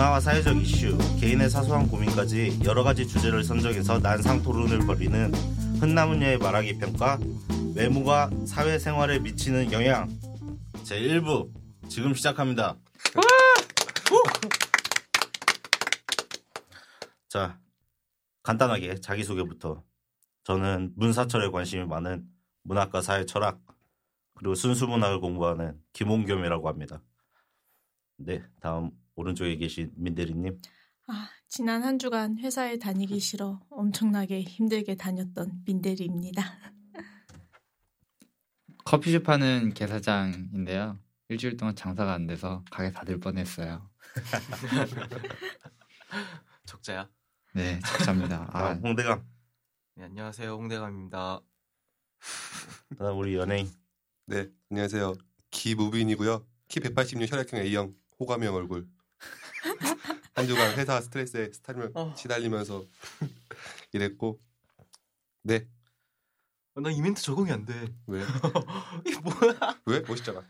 문화와 사회적 이슈, 개인의 사소한 고민까지 여러 가지 주제를 선정해서 난상 토론을 벌이는 흔나문녀의 말하기 평가, 외모가 사회생활에 미치는 영향 제1부 지금 시작합니다. 자, 간단하게 자기소개부터. 저는 문사철에 관심이 많은 문학과 사회 철학, 그리고 순수 문학을 공부하는 김홍겸이라고 합니다. 네, 다음 오른쪽에 계신 민대리님. 아, 지난 한 주간 회사에 다니기 싫어 엄청나게 힘들게 다녔던 민대리입니다. 커피숍 하는 개사장인데요. 일주일 동안 장사가 안 돼서 가게 닫을 뻔했어요. 적자야. 네, 적자입니다. 아, 아, 홍대감. 네, 안녕하세요. 홍대감입니다. 그다음 우리 연예인. 네, 안녕하세요. 기무빈이고요. 키 186 혈액형 A형 호감형 얼굴. 한 주간 회사 스트레스에 스타일을 어. 시달리면서 일했고 네, 나이 멘트 적응이 안 돼. 왜? 이게 뭐야? 왜? 멋있잖아.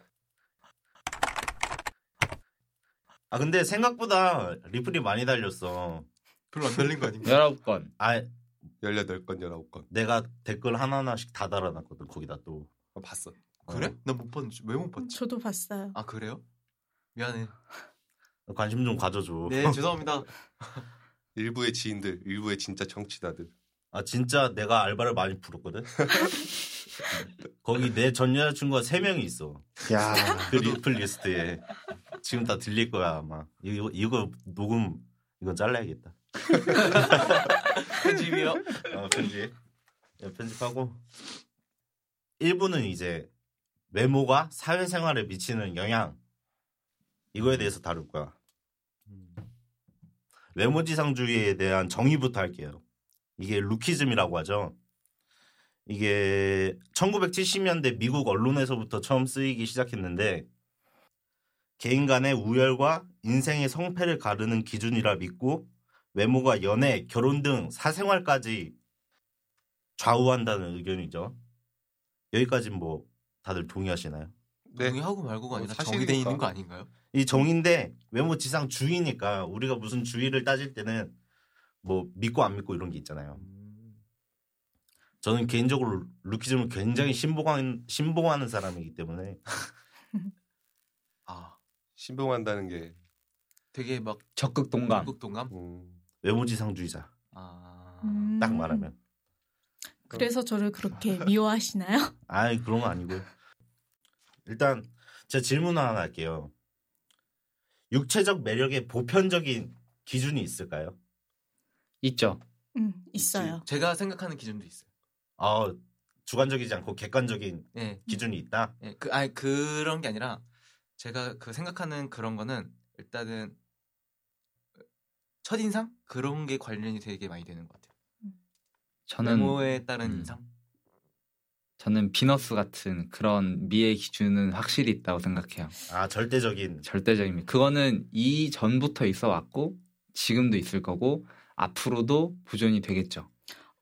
아 근데 생각보다 리플이 많이 달렸어. 별로 안 달린 거 아닌가? 19건. 아 18건, 19건. 내가 댓글 하나하나씩 다 달아놨거든 거기다 또. 어, 봤어. 그래? 나 못 봤지. 왜 못 봤지? 저도 봤어요. 아 그래요? 미안해. 관심 좀 가져줘. 네, 죄송합니다. 일부의 지인들, 일부의 진짜 정치다들. 아 진짜 내가 알바를 많이 풀었거든. 거기 내 전 여자친구가 세 명이 있어. 야, 그 리플 리스트에 지금 다 들릴 거야 아마. 이거 이거 녹음 이건 잘라야겠다. 편집이요. 어, 편집. 네, 편집하고 1부는 이제 외모가 사회생활에 미치는 영향 이거에 대해서 다룰 거야. 외모지상주의에 대한 정의부터 할게요. 이게 루키즘이라고 하죠. 이게 1970년대 미국 언론에서부터 처음 쓰이기 시작했는데 개인 간의 우열과 인생의 성패를 가르는 기준이라 믿고 외모가 연애, 결혼 등 사생활까지 좌우한다는 의견이죠. 여기까지 뭐 다들 동의하시나요? 네. 동의하고 말고가 어, 아니라 사실이니까. 정의돼 있는 거 아닌가요? 이 정인데 외모 지상 주의니까 우리가 무슨 주의를 따질 때는 뭐 믿고 안 믿고 이런 게 있잖아요. 음. 저는 개인적으로 루키즘을 굉장히 신봉하는 신봉하는 사람이기 때문에 아, 신봉한다는 게 되게 막 적극 동감. 극 동감. 음, 외모지상주의자 아, 음, 딱 말하면 그래서 저를 그렇게 미워하시나요? 아이 그런 거 아니고요. 일단 제가 질문 하나 할게요. 육체적 매력의 보편적인 기준이 있을까요? 있죠. 음, 있어요. 제가 생각하는 기준도 있어요. 아 주관적이지 않고 객관적인 예, 기준이 있다. 예, 그, 아니 그런 게 아니라 제가 그 생각하는 그런 거는 일단은 첫 인상 그런 게 관련이 되게 많이 되는 것 같아요. 저는 외모에 따른 음. 인상. 저는 비너스 같은 그런 미의 기준은 확실히 있다고 생각해요. 아 절대적인 절대적입니다. 그거는 이 전부터 있어 왔고 지금도 있을 거고 앞으로도 보존이 되겠죠.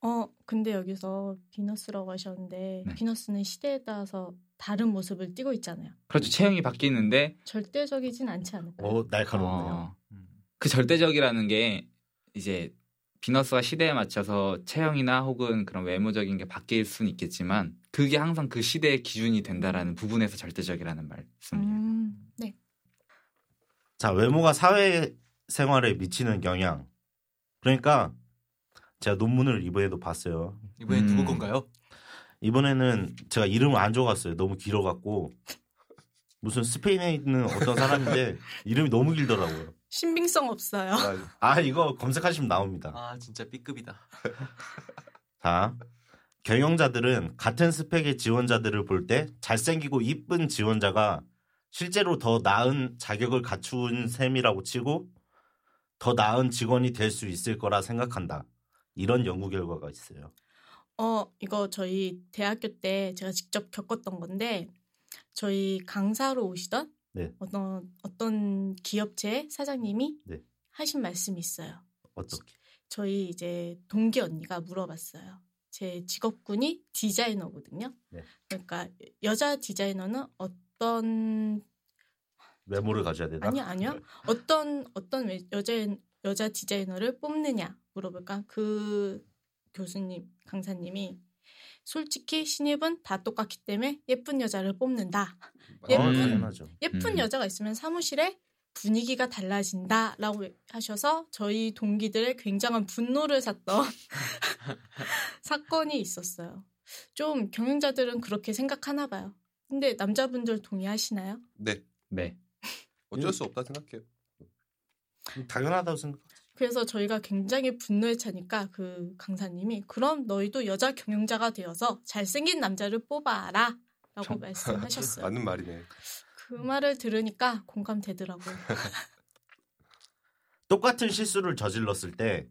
어, 근데 여기서 비너스라고 하셨는데 네. 비너스는 시대에 따라서 다른 모습을 띠고 있잖아요. 그렇죠. 체형이 바뀌는데 절대적이진 않지 않을까요? 오 날카롭네요. 어, 음. 그 절대적이라는 게 이제 비너스가 시대에 맞춰서 체형이나 혹은 그런 외모적인 게 바뀔 수는 있겠지만 그게 항상 그 시대의 기준이 된다라는 부분에서 절대적이라는 말씀이에요. 음, 네. 자 외모가 사회 생활에 미치는 영향. 그러니까 제가 논문을 이번에도 봤어요. 이번엔 음. 누구 건가요? 이번에는 제가 이름을 안 적었어요. 너무 길어갖고 무슨 스페인에 있는 어떤 사람인데 이름이 너무 길더라고요. 신빙성 없어요. 아, 아 이거 검색하시면 나옵니다. 아 진짜 B급이다. 자 경영자들은 같은 스펙의 지원자들을 볼 때 잘생기고 이쁜 지원자가 실제로 더 나은 자격을 갖춘 셈이라고 치고 더 나은 직원이 될 수 있을 거라 생각한다. 이런 연구 결과가 있어요. 어, 이거 저희 대학교 때 제가 직접 겪었던 건데 저희 강사로 오시던 네. 어떤 어떤 기업체 사장님이 네. 하신 말씀이 있어요. 어떻게? 저희 이제 동기 언니가 물어봤어요. 제 직업군이 디자이너거든요. 네. 그러니까 여자 디자이너는 어떤 외모를 가져야 되나? 아니 아니요. 어떤 어떤 외- 여자 여자 디자이너를 뽑느냐 물어볼까? 그 교수님 강사님이 솔직히 신입은 다 똑같기 때문에 예쁜 여자를 뽑는다. 어, 예쁜- 당연하죠. 예쁜 음. 여자가 있으면 사무실에 분위기가 달라진다라고 하셔서 저희 동기들의 굉장한 분노를 샀던 사건이 있었어요. 좀 경영자들은 그렇게 생각하나 봐요. 근데 남자분들 동의하시나요? 네. 네. 어쩔 수 없다 생각해요. 당연하다고 생각. 그래서 저희가 굉장히 분노에 차니까 그 강사님이 그럼 너희도 여자 경영자가 되어서 잘생긴 남자를 뽑아라 라고 말씀하셨어요. 맞는 말이네. 그 말을 들으니까 공감되더라고요. 똑같은 실수를 저질렀을 때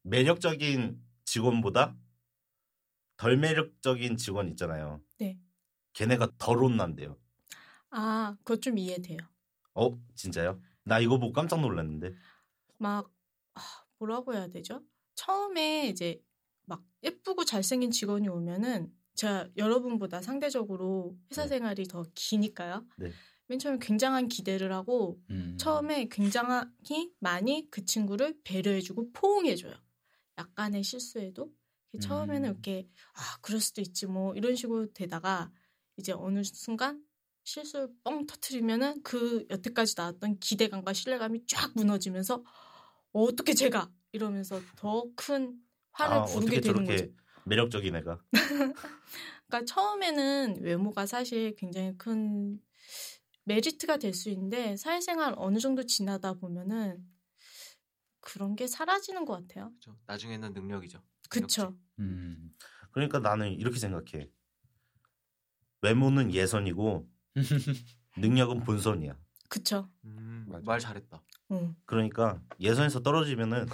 매력적인 직원보다 덜 매력적인 직원 있잖아요. 네. 걔네가 덜 혼난대요. 아, 그거 좀 이해돼요. 어, 진짜요? 나 이거 보고 깜짝 놀랐는데. 막 아, 뭐라고 해야 되죠? 처음에 이제 막 예쁘고 잘생긴 직원이 오면은 제가 여러분보다 상대적으로 회사 네. 생활이 더 기니까요. 네. 맨 처음에 굉장한 기대를 하고 음. 처음에 굉장히 많이 그 친구를 배려해주고 포옹해줘요. 약간의 실수에도 처음에는 음. 이렇게 아 그럴 수도 있지 뭐 이런 식으로 되다가 이제 어느 순간 실수를 뻥 터트리면은 그 여태까지 나왔던 기대감과 신뢰감이 쫙 무너지면서 어떻게 제가 이러면서 더 큰 화를 아, 부르게 되는 거죠. 매력적인 애가. 그러니까 처음에는 외모가 사실 굉장히 큰 메리트가 될 수 있는데 사회생활 어느 정도 지나다 보면은 그런 게 사라지는 것 같아요. 그렇죠. 나중에는 능력이죠. 그쵸? 음. 그러니까 나는 이렇게 생각해. 외모는 예선이고 능력은 본선이야. 그쵸? 음, 맞아. 말 잘했다. 응. 그러니까 예선에서 떨어지면은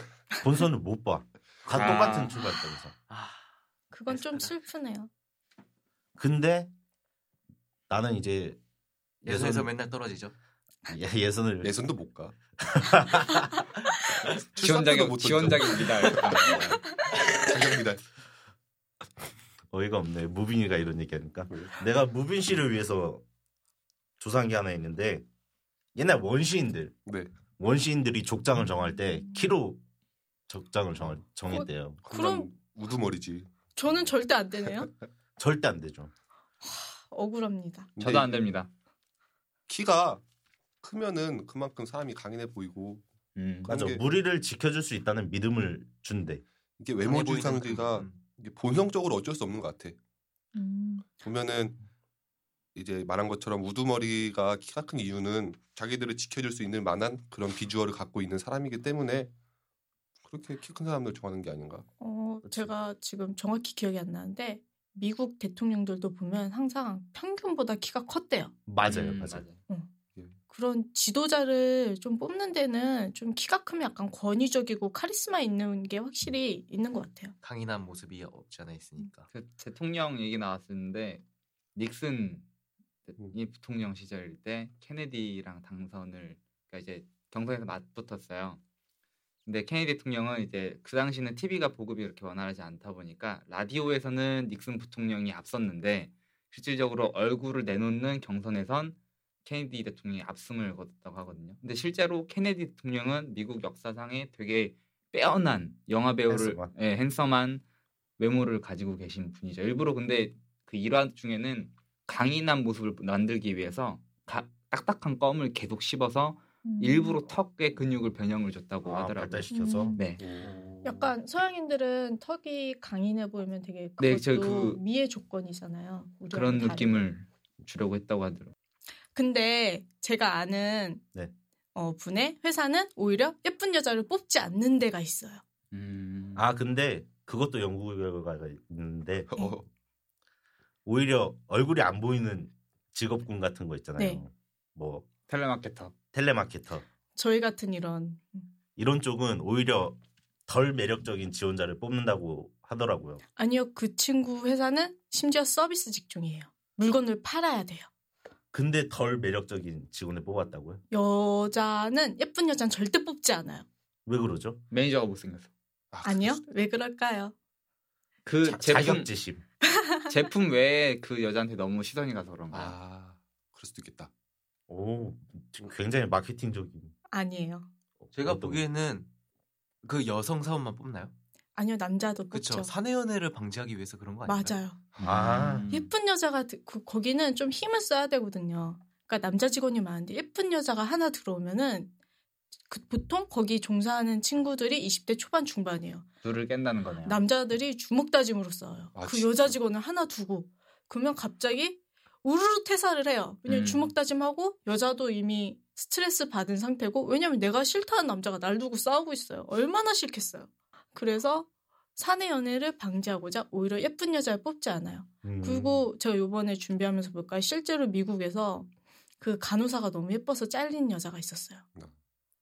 본선을 못 봐. 다 아. 똑같은 출발점에서. 아, 그건 좀. 슬프네요. 근데 나는 이제 예선에서 예선- 맨날 떨어지죠. 예- 예선을 예선도 못 가. 지원 출석부도 자격 못 지원 던져. 자격입니다. 어이가 없네. 무빈이가 이런 얘기하니까. 왜? 내가 무빈 씨를 위해서 조사한 게 하나 있는데 옛날 원시인들 네. 원시인들이 족장을 정할 때 키로 적장을 정할, 정했대요. 그럼- 그럼 우두머리지. 저는 절대 안 되네요. 절대 안 되죠. 억울합니다. 저도 안 됩니다. 키가 크면은 그만큼 사람이 강인해 보이고 음. 맞아. 게- 무리를 지켜줄 수 있다는 믿음을 준대. 이게 그- 이게 본성적으로 어쩔 수 없는 것 같아. 음. 보면은 이제 말한 것처럼 우두머리가 키가 큰 이유는 자기들을 지켜줄 수 있는 만한 그런 비주얼을 갖고 있는 사람이기 때문에 그렇게 키 큰 사람들 좋아하는 게 아닌가. 어, 그치. 제가 지금 정확히 기억이 안 나는데 미국 대통령들도 보면 항상 평균보다 키가 컸대요. 맞아요, 음, 맞아요. 그런 지도자를 좀 뽑는 데는 좀 키가 크면 약간 권위적이고 카리스마 있는 게 확실히 있는 것 같아요. 강인한 모습이 없지 않아 있으니까. 그 대통령 얘기 나왔었는데 닉슨 음. 이 부통령 시절 때 케네디랑 당선을 그러니까 이제 경선에서 맞붙었어요. 근데 케네디 대통령은 이제 그 당시는 TV가 보급이 그렇게 원활하지 않다 보니까 라디오에서는 닉슨 부통령이 앞섰는데 실질적으로 얼굴을 내놓는 경선에선 케네디 대통령이 압승을 거뒀다고 하거든요. 근데 실제로 케네디 대통령은 미국 역사상에 되게 빼어난 영화 배우를 핸섬한. 예, 핸섬한 외모를 가지고 계신 분이죠. 일부러 근데 그 일화 중에는 강인한 모습을 만들기 위해서 가- 딱딱한 껌을 계속 씹어서 일부러 턱의 근육을 변형을 줬다고 아, 하더라고요. 발달시켜서. 음. 네. 오. 약간 서양인들은 턱이 강인해 보이면 되게 그것도 네, 저 그- 미의 조건이잖아요. 그런 다르게. 느낌을 주려고 했다고 하더라고요. 근데 제가 아는 네. 어, 분의 회사는 오히려 예쁜 여자를 뽑지 않는 데가 있어요. 음. 아 근데 그것도 연구 결과가 있는데 어, 오히려 얼굴이 안 보이는 직업군 같은 거 있잖아요. 네. 뭐 텔레마케터. 텔레마케터 저희 같은 이런 이런 쪽은 오히려 덜 매력적인 지원자를 뽑는다고 하더라고요. 아니요 그 친구 회사는 심지어 서비스 직종이에요. 물건을 팔아야 돼요. 근데 덜 매력적인 직원을 뽑았다고요? 여자는 예쁜 여자는 절대 뽑지 않아요. 왜 그러죠? 매니저가 못생겼어. 아, 아니요? 그럴 수도 왜 그럴까요? 그 자, 제품 자격지심. 제품 외에 그 여자한테 너무 시선이 가서 그런가. 요 아, 그럴 수도 있겠다. 오, 지금 굉장히 마케팅적인. 아니에요. 제가 어떤 보기에는 그 여성 사원만 뽑나요? 아니요 남자도 그렇죠. 뽑죠. 사내 연애를 방지하기 위해서 그런 거 아닌가요? 맞아요. 아. 음. 예쁜 여자가 드- 그- 거기는 좀 힘을 써야 되거든요. 그러니까 남자 직원이 많은데 예쁜 여자가 하나 들어오면은 그 보통 거기 종사하는 친구들이 20대 초반 중반이에요. 둘을 깬다는 거네요. 남자들이 주먹 다짐으로 싸워요. 아, 그 진짜? 여자 직원을 하나 두고 그러면 갑자기 우르르 퇴사를 해요. 왜냐면 음. 주먹 다짐하고 여자도 이미 스트레스 받은 상태고 왜냐면 내가 싫다는 남자가 날 두고 싸우고 있어요. 얼마나 싫겠어요. 그래서 사내 연애를 방지하고자 오히려 예쁜 여자를 뽑지 않아요. 음. 그리고 제가 요번에 준비하면서 볼까요? 실제로 미국에서 그 간호사가 너무 예뻐서 잘린 여자가 있었어요.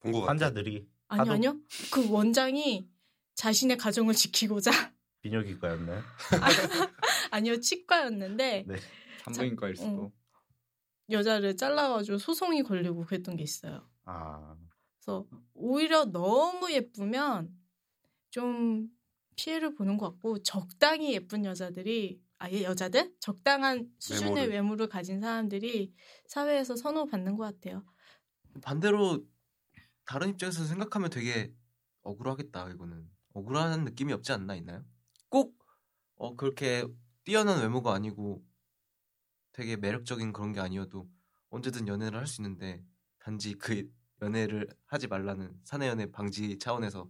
본것 같아. 환자들이 아니요, 하도- 아니요. 그 원장이 자신의 가정을 지키고자 비뇨기과였나요? 아니요 치과였는데 네. 산부인과일 수도. 어. 여자를 잘라가지고 소송이 걸리고 그랬던 게 있어요. 아. 그래서 오히려 너무 예쁘면 좀 피해를 보는 것 같고 적당히 예쁜 여자들이 아예 여자들 적당한 수준의 외모를. 외모를 가진 사람들이 사회에서 선호받는 것 같아요. 반대로 다른 입장에서 생각하면 되게 억울하겠다 이거는 억울한 느낌이 없지 않나 있나요? 꼭 어, 그렇게 뛰어난 외모가 아니고 되게 매력적인 그런 게 아니어도 언제든 연애를 할 수 있는데 단지 그 연애를 하지 말라는 사내 연애 방지 차원에서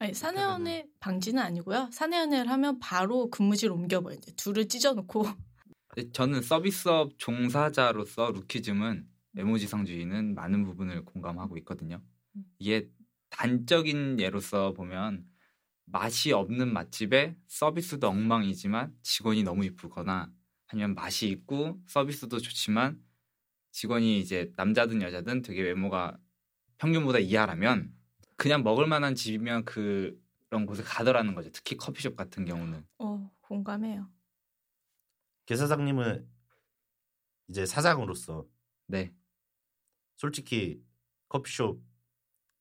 아니 사내연애 방지는 아니고요. 사내연애를 하면 바로 근무지를 옮겨버려 이제 둘을 찢어놓고 근데 저는 서비스업 종사자로서 루키즘은 외모지상주의는 많은 부분을 공감하고 있거든요. 음. 이게 단적인 예로서 보면 맛이 없는 맛집에 서비스도 엉망이지만 직원이 너무 이쁘거나 아니면 맛이 있고 서비스도 좋지만 직원이 이제 남자든 여자든 되게 외모가 평균보다 이하라면 그냥 먹을 만한 집이면 그런 곳에 가더라는 거죠. 특히 커피숍 같은 경우는. 어 공감해요. 개 사장님은 이제 사장으로서 네. 솔직히 커피숍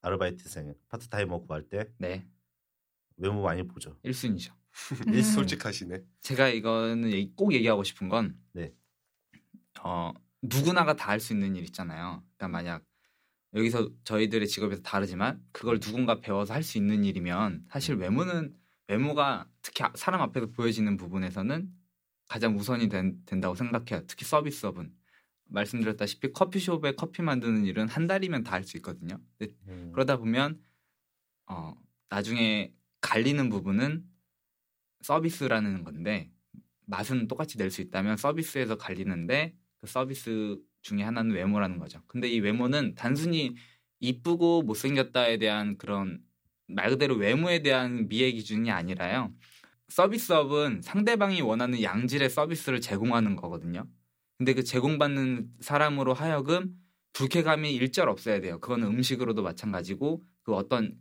아르바이트생 파트타이머 구할 때 네. 외모 많이 보죠. 1순위죠. 음. 솔직하시네. 제가 이거는 꼭 얘기하고 싶은 건 네. 어, 누구나가 다 할 수 있는 일 있잖아요. 그러니까 만약 여기서 저희들의 직업에서 다르지만 그걸 누군가 배워서 할 수 있는 일이면 사실 외모는 외모가 특히 아- 사람 앞에서 보여지는 부분에서는 가장 우선이 된, 된다고 생각해요. 특히 서비스업은 말씀드렸다시피 커피숍에 커피 만드는 일은 한 달이면 다 할 수 있거든요. 음. 그러다 보면 어, 나중에 갈리는 부분은 서비스라는 건데 맛은 똑같이 낼 수 있다면 서비스에서 갈리는데 그 서비스 중에 하나는 외모라는 거죠. 근데 이 외모는 단순히 이쁘고 못생겼다에 대한 그런 말 그대로 외모에 대한 미의 기준이 아니라요. 서비스업은 상대방이 원하는 양질의 서비스를 제공하는 거거든요. 근데 그 제공받는 사람으로 하여금 불쾌감이 일절 없어야 돼요. 그거는 음식으로도 마찬가지고 그 어떤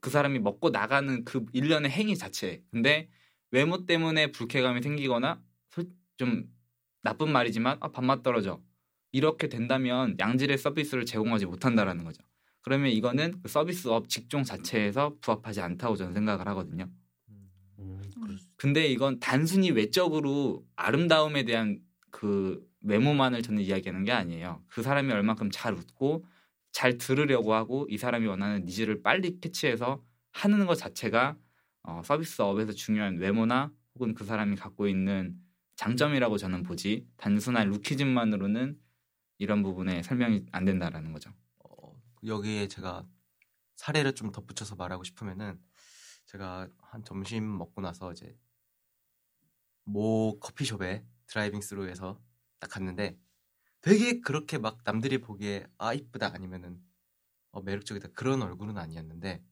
그 사람이 먹고 나가는 그 일련의 행위 자체. 근데 외모 때문에 불쾌감이 생기거나 솔- 좀 나쁜 말이지만 아, 밥맛 떨어져. 이렇게 된다면 양질의 서비스를 제공하지 못한다라는 거죠. 그러면 이거는 그 서비스업 직종 자체에서 부합하지 않다고 저는 생각을 하거든요. 음, 근데 이건 단순히 외적으로 아름다움에 대한 그 외모만을 저는 이야기하는 게 아니에요. 그 사람이 얼만큼 잘 웃고 잘 들으려고 하고 이 사람이 원하는 needs를 빨리 캐치해서 하는 것 자체가 어, 서비스업에서 중요한 외모나 혹은 그 사람이 갖고 있는 장점이라고 저는 보지 단순한 lookism만으로는 이런 부분에 설명이 안 된다라는 거죠. 어, 여기에 제가 사례를 좀 덧붙여서 말하고 싶으면은 제가 한 점심 먹고 나서 이제 모 커피숍에 driving thru에서 딱 갔는데 되게 그렇게 막 남들이 보기에 아 이쁘다 아니면은 어, 매력적이다 그런 얼굴은 아니었는데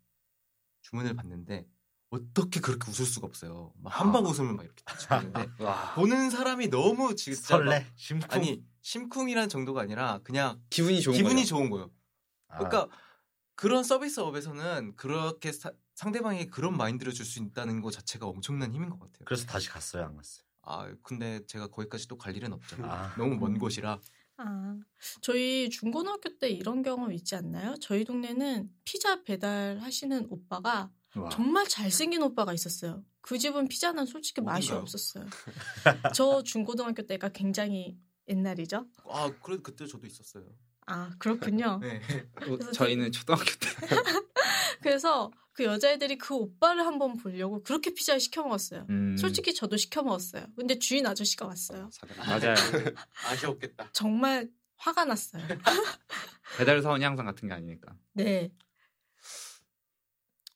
주문을 받는데 어떻게 그렇게 웃을 수가 없어요. 막 한방 웃음을 막 이렇게 와, 보는 사람이 너무 진짜 막- 설레 심쿵 아니 심쿵이란 정도가 아니라 그냥 기분이 좋은 기분이 거죠. 좋은 거예요. 아, 그러니까 그런 서비스업에서는 그렇게 사- 상대방에게 그런 마인드를 줄 수 있다는 것 자체가 엄청난 힘인 것 같아요. 그래서 다시 갔어요 안 갔어요 아 근데 제가 거기까지 또 갈 일은 없죠. 아. 너무 먼 곳이라. 아, 저희 중고등학교 때 이런 경험 있지 않나요? 저희 동네는 피자 배달 하시는 오빠가 와. 정말 잘생긴 오빠가 있었어요. 그 집은 피자는 솔직히 맛이 어딘가요? 없었어요. 저 중고등학교 때가 굉장히 옛날이죠. 아 그래 그때 저도 있었어요. 아 그렇군요. 네. 어, 저희는 초등학교 때 그래서 그 여자애들이 그 오빠를 한번 보려고 그렇게 피자를 시켜 먹었어요. 음, 솔직히 저도 시켜 먹었어요. 근데 주인 아저씨가 왔어요. 맞아요. 아쉬웠겠다. 정말 화가 났어요. 배달 사원이 항상 같은 게 아니니까. 네.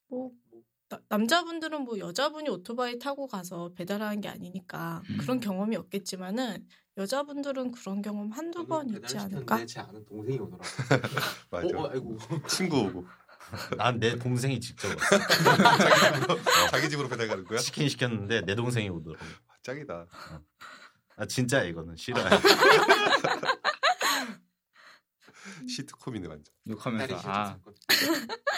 뭐 나- 남자분들은 뭐 여자분이 오토바이 타고 가서 배달하는 게 아니니까 음. 그런 경험이 없겠지만은 여자분들은 그런 경험 한두 번 있지 않을까? 제 아는 동생이 오더라고. 맞아. 어, 어, 아이고. 친구 오고 난 내 동생이 직접 왔어. 자기 집으로 배달 가는 거야? 치킨 시켰는데 내 동생이 오더라고. 아, 짱이다. 아 진짜 이거는 싫어요. 시트콤이네 완전. 욕하면서 아.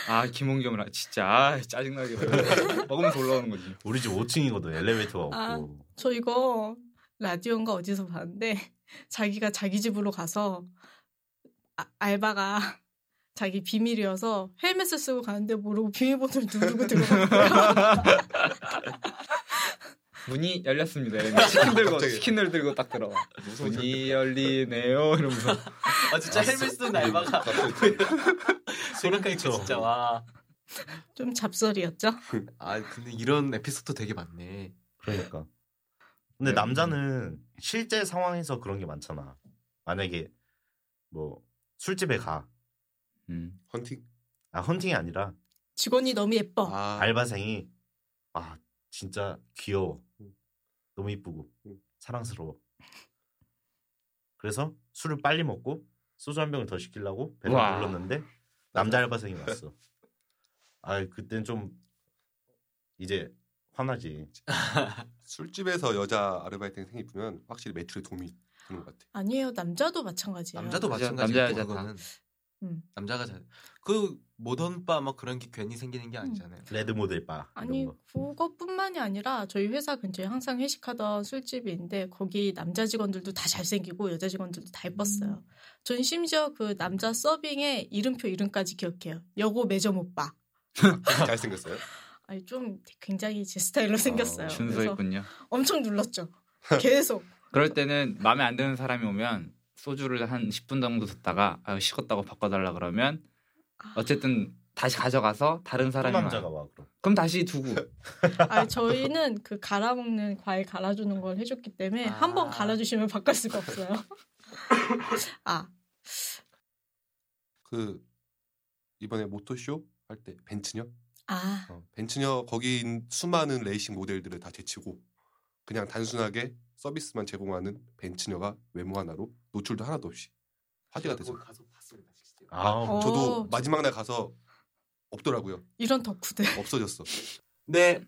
아 김홍겸을 아, 진짜 아, 짜증나게 먹으면서 올라오는 거지. 우리 집 5층이거든 엘리베이터가 아. 없고. 저 이거 라디오인가 어디서 봤는데 자기가 자기 집으로 가서 아- 알바가 자기 비밀이어서 헬멧을 쓰고 가는데 모르고 비밀번호를 누르고 들어갔어요. 문이 열렸습니다. 치킨 들고 갑자기. 치킨을 들고 딱 들어와. 문이 열리네요. 이러면서 아 진짜 헬멧 쓴 알바가 생각하니까 진짜 와. 좀 잡설이었죠? 아 근데 이런 에피소드 되게 많네. 그러니까. 근데 네. 남자는 실제 상황에서 그런 게 많잖아. 만약에 뭐 술집에 가. 음. 헌팅. 아 헌팅이 아니라 직원이 너무 예뻐. 아, 알바생이 아 진짜 귀여워. 음. 너무 이쁘고 음. 사랑스러워. 그래서 술을 빨리 먹고 소주 한 병을 더 시키려고 배를 와. 불렀는데 남자 알바생이 왔어. 아 그땐 좀 이제 화나지. 술집에서 여자 아르바이트생이 이쁘면 확실히 매출에 도움이 되는 것 같아. 아니에요. 남자도 마찬가지예요. 남자도 그죠? 마찬가지고 남자, 여자 다. 음. 남자가 잘. 그 모던 바 막 그런 게 괜히 생기는 게 아니잖아요. 레드 모델 바. 아니 거. 그것뿐만이 아니라 저희 회사 근처에 항상 회식하던 술집이 있는데 거기 남자 직원들도 다 잘생기고 여자 직원들도 다 예뻤어요. 전 심지어 그 남자 서빙의 이름표 이름까지 기억해요. 여고 매점 오빠. 잘생겼어요. 아니 좀 굉장히 제 스타일로 생겼어요. 그래서 준수했군요. 엄청 눌렀죠. 계속. 그럴 때는 마음에 안 드는 사람이 오면 소주를 한 10분 정도 듣다가 아, 식었다고 바꿔달라 그러면 어쨌든 다시 가져가서 다른 또 사람이 남자가 와요. 와 그럼. 그럼 다시 두고 아니 저희는 그 갈아 먹는 과일 갈아주는 걸 해줬기 때문에 아. 한번 갈아주시면 바꿀 수가 없어요. 아 그 이번에 모터쇼 할 때 벤츠녀 아. 어, 벤츠녀 거기 수많은 레이싱 모델들을 다 제치고 그냥 단순하게 서비스만 제공하는 벤츠녀가 외모 하나로 노출도 하나도 없이 화제가 제가 돼서 가서 봤습니다. 아 어. 저도 마지막 날 가서 없더라고요. 이런 덕후들. 없어졌어. 네.